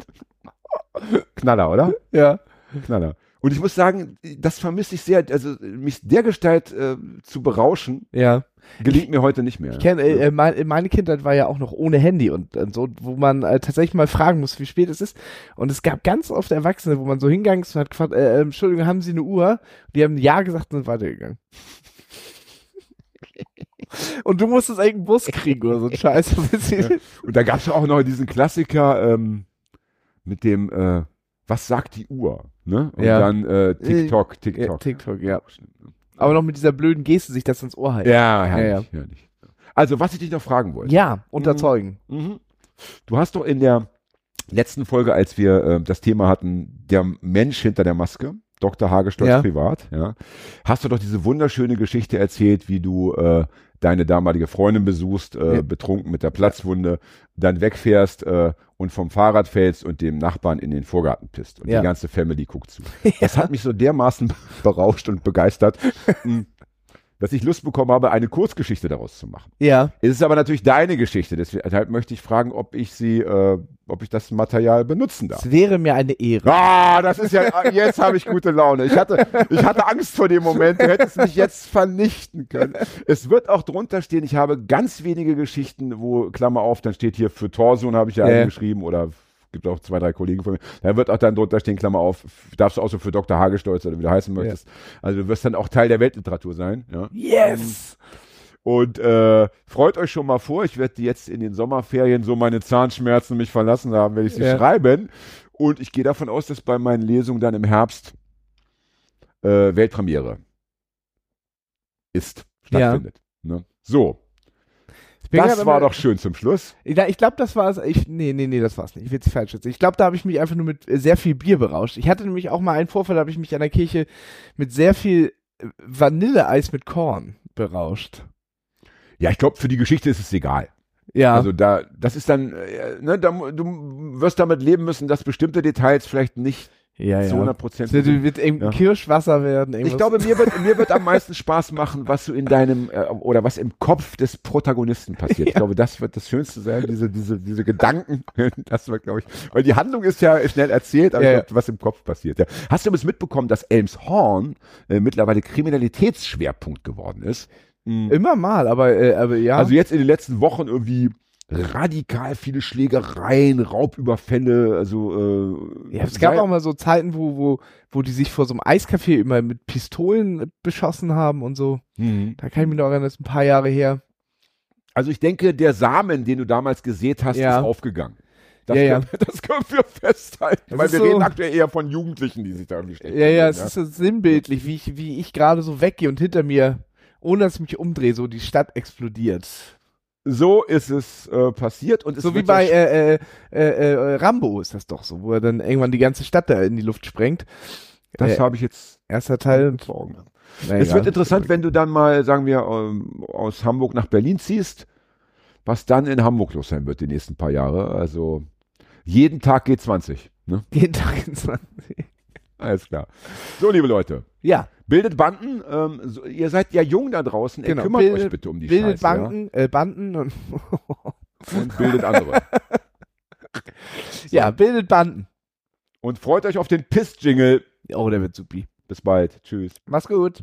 Knaller, oder? Ja. Knaller. Und ich muss sagen, das vermisse ich sehr. Also mich der Gestalt äh, zu berauschen, Ja. gelingt mir heute nicht mehr. Ich kenne, äh, äh, mein, meine Kindheit war ja auch noch ohne Handy und, und so, wo man äh, tatsächlich mal fragen muss, wie spät es ist. Und es gab ganz oft Erwachsene, wo man so hingegangen ist und hat gefragt, äh, äh, Entschuldigung, haben Sie eine Uhr? Die haben Ja gesagt und sind weitergegangen. [laughs] und du musstest eigentlich einen Bus kriegen oder so ein Scheiß. [laughs] Und da gab es auch noch diesen Klassiker ähm, mit dem, äh, was sagt die Uhr? Ne? Und Ja. dann äh, TikTok, Ja, TikTok. TikTok, ja. Aber noch mit dieser blöden Geste, sich das ins Ohr halten. Ja, herrlich, Ja, ja. herrlich. Also, was ich dich noch fragen wollte. Ja, unterzeugen. Mhm. Du hast doch in der letzten Folge, als wir äh, das Thema hatten, der Mensch hinter der Maske, Dr. Hagestolz Ja. privat, ja, hast du doch diese wunderschöne Geschichte erzählt, wie du äh, deine damalige Freundin besuchst, äh, Ja. betrunken mit der Platzwunde, dann wegfährst äh, und vom Fahrrad fällst und dem Nachbarn in den Vorgarten pisst. Und Ja. die ganze Family guckt zu. [laughs] Das hat mich so dermaßen berauscht und begeistert, mh, dass ich Lust bekommen habe, eine Kurzgeschichte daraus zu machen. Ja. Es ist aber natürlich deine Geschichte, deshalb möchte ich fragen, ob ich sie, äh, ob ich das Material benutzen darf. Es wäre mir eine Ehre. Ah, das ist ja, jetzt habe ich gute Laune. Ich hatte, ich hatte Angst vor dem Moment. Du hättest mich jetzt vernichten können. Es wird auch drunter stehen, ich habe ganz wenige Geschichten, wo, Klammer auf, dann steht hier für Torsion habe ich ja Ja. eine geschrieben oder gibt auch zwei, drei Kollegen von mir. Da wird auch dann drunter stehen, Klammer auf, darfst du auch so für Dr. Hagestolz oder wie du heißen möchtest. Also du wirst dann auch Teil der Weltliteratur sein. Ja. Yes! Und äh, freut euch schon mal vor, ich werde jetzt in den Sommerferien, so meine Zahnschmerzen mich verlassen haben, werde ich sie Ja. schreiben. Und ich gehe davon aus, dass bei meinen Lesungen dann im Herbst äh, Weltpremiere ist, Ja. stattfindet. Ne? So, das war doch schön zum Schluss. Ja, ich glaube, das war es. Nee, nee, nee, das war's nicht. Ich will es falsch schätzen. Ich glaube, da habe ich mich einfach nur mit äh, sehr viel Bier berauscht. Ich hatte nämlich auch mal einen Vorfall, da habe ich mich an der Kirche mit sehr viel äh, Vanilleeis mit Korn berauscht. Ja, ich glaube, für die Geschichte ist es egal. Ja. Also da, das ist dann, äh, ne, da, du wirst damit leben müssen, dass bestimmte Details vielleicht nicht ja, zu ja. 100 Prozent Es wird, irgendein Ja. Kirschwasser werden. Ich irgendwas. glaube, mir wird, [laughs] mir wird am meisten Spaß machen, was so in deinem äh, oder was im Kopf des Protagonisten passiert. Ich glaube, das wird das Schönste sein, diese, diese, diese Gedanken. [laughs] Das wird, glaube ich, weil die Handlung ist ja schnell erzählt, aber Ja, ich glaub, was im Kopf passiert. Ja. Hast du es mitbekommen, dass Elmshorn äh, mittlerweile Kriminalitätsschwerpunkt geworden ist? Mhm. Immer mal, aber, äh, aber ja. Also jetzt in den letzten Wochen irgendwie radikal viele Schlägereien, Raubüberfälle, also äh, ja, es gab auch mal so Zeiten, wo, wo, wo die sich vor so einem Eiscafé immer mit Pistolen beschossen haben und so. Mhm. Da kann ich mich noch erinnern, das ist ein paar Jahre her. Also ich denke, der Samen, den du damals gesät hast, Ja. ist aufgegangen. Das, Ja, ja. Können, das können wir festhalten. Weil wir so- reden aktuell eher von Jugendlichen, die sich da irgendwie stecken. Ja, ja, es ist so sinnbildlich, wie ich, wie ich gerade so weggehe und hinter mir ohne dass ich mich umdrehe, so die Stadt explodiert. So ist es äh, passiert und es So wie bei äh, äh, äh, äh, Rambo ist das doch so, wo er dann irgendwann die ganze Stadt da in die Luft sprengt. das äh, habe ich jetzt Erster Teil. vor Augen. Na, Es wird interessant, wenn du dann mal, sagen wir, ähm, aus Hamburg nach Berlin ziehst, was dann in Hamburg los sein wird die nächsten paar Jahre. Also jeden Tag G20. Ne? Jeden Tag ins Alles klar. So, liebe Leute, Ja, bildet Banden. Ähm, so, ihr seid ja jung da draußen. Genau, kümmert bildet- euch bitte um die bildet Scheiße. Banken, äh, Banden und Ja? [laughs] Und bildet andere. ja, bildet Banden. Und freut euch auf den Piss-Jingle. Oh, der wird supi. Bis bald. Tschüss. Mach's gut.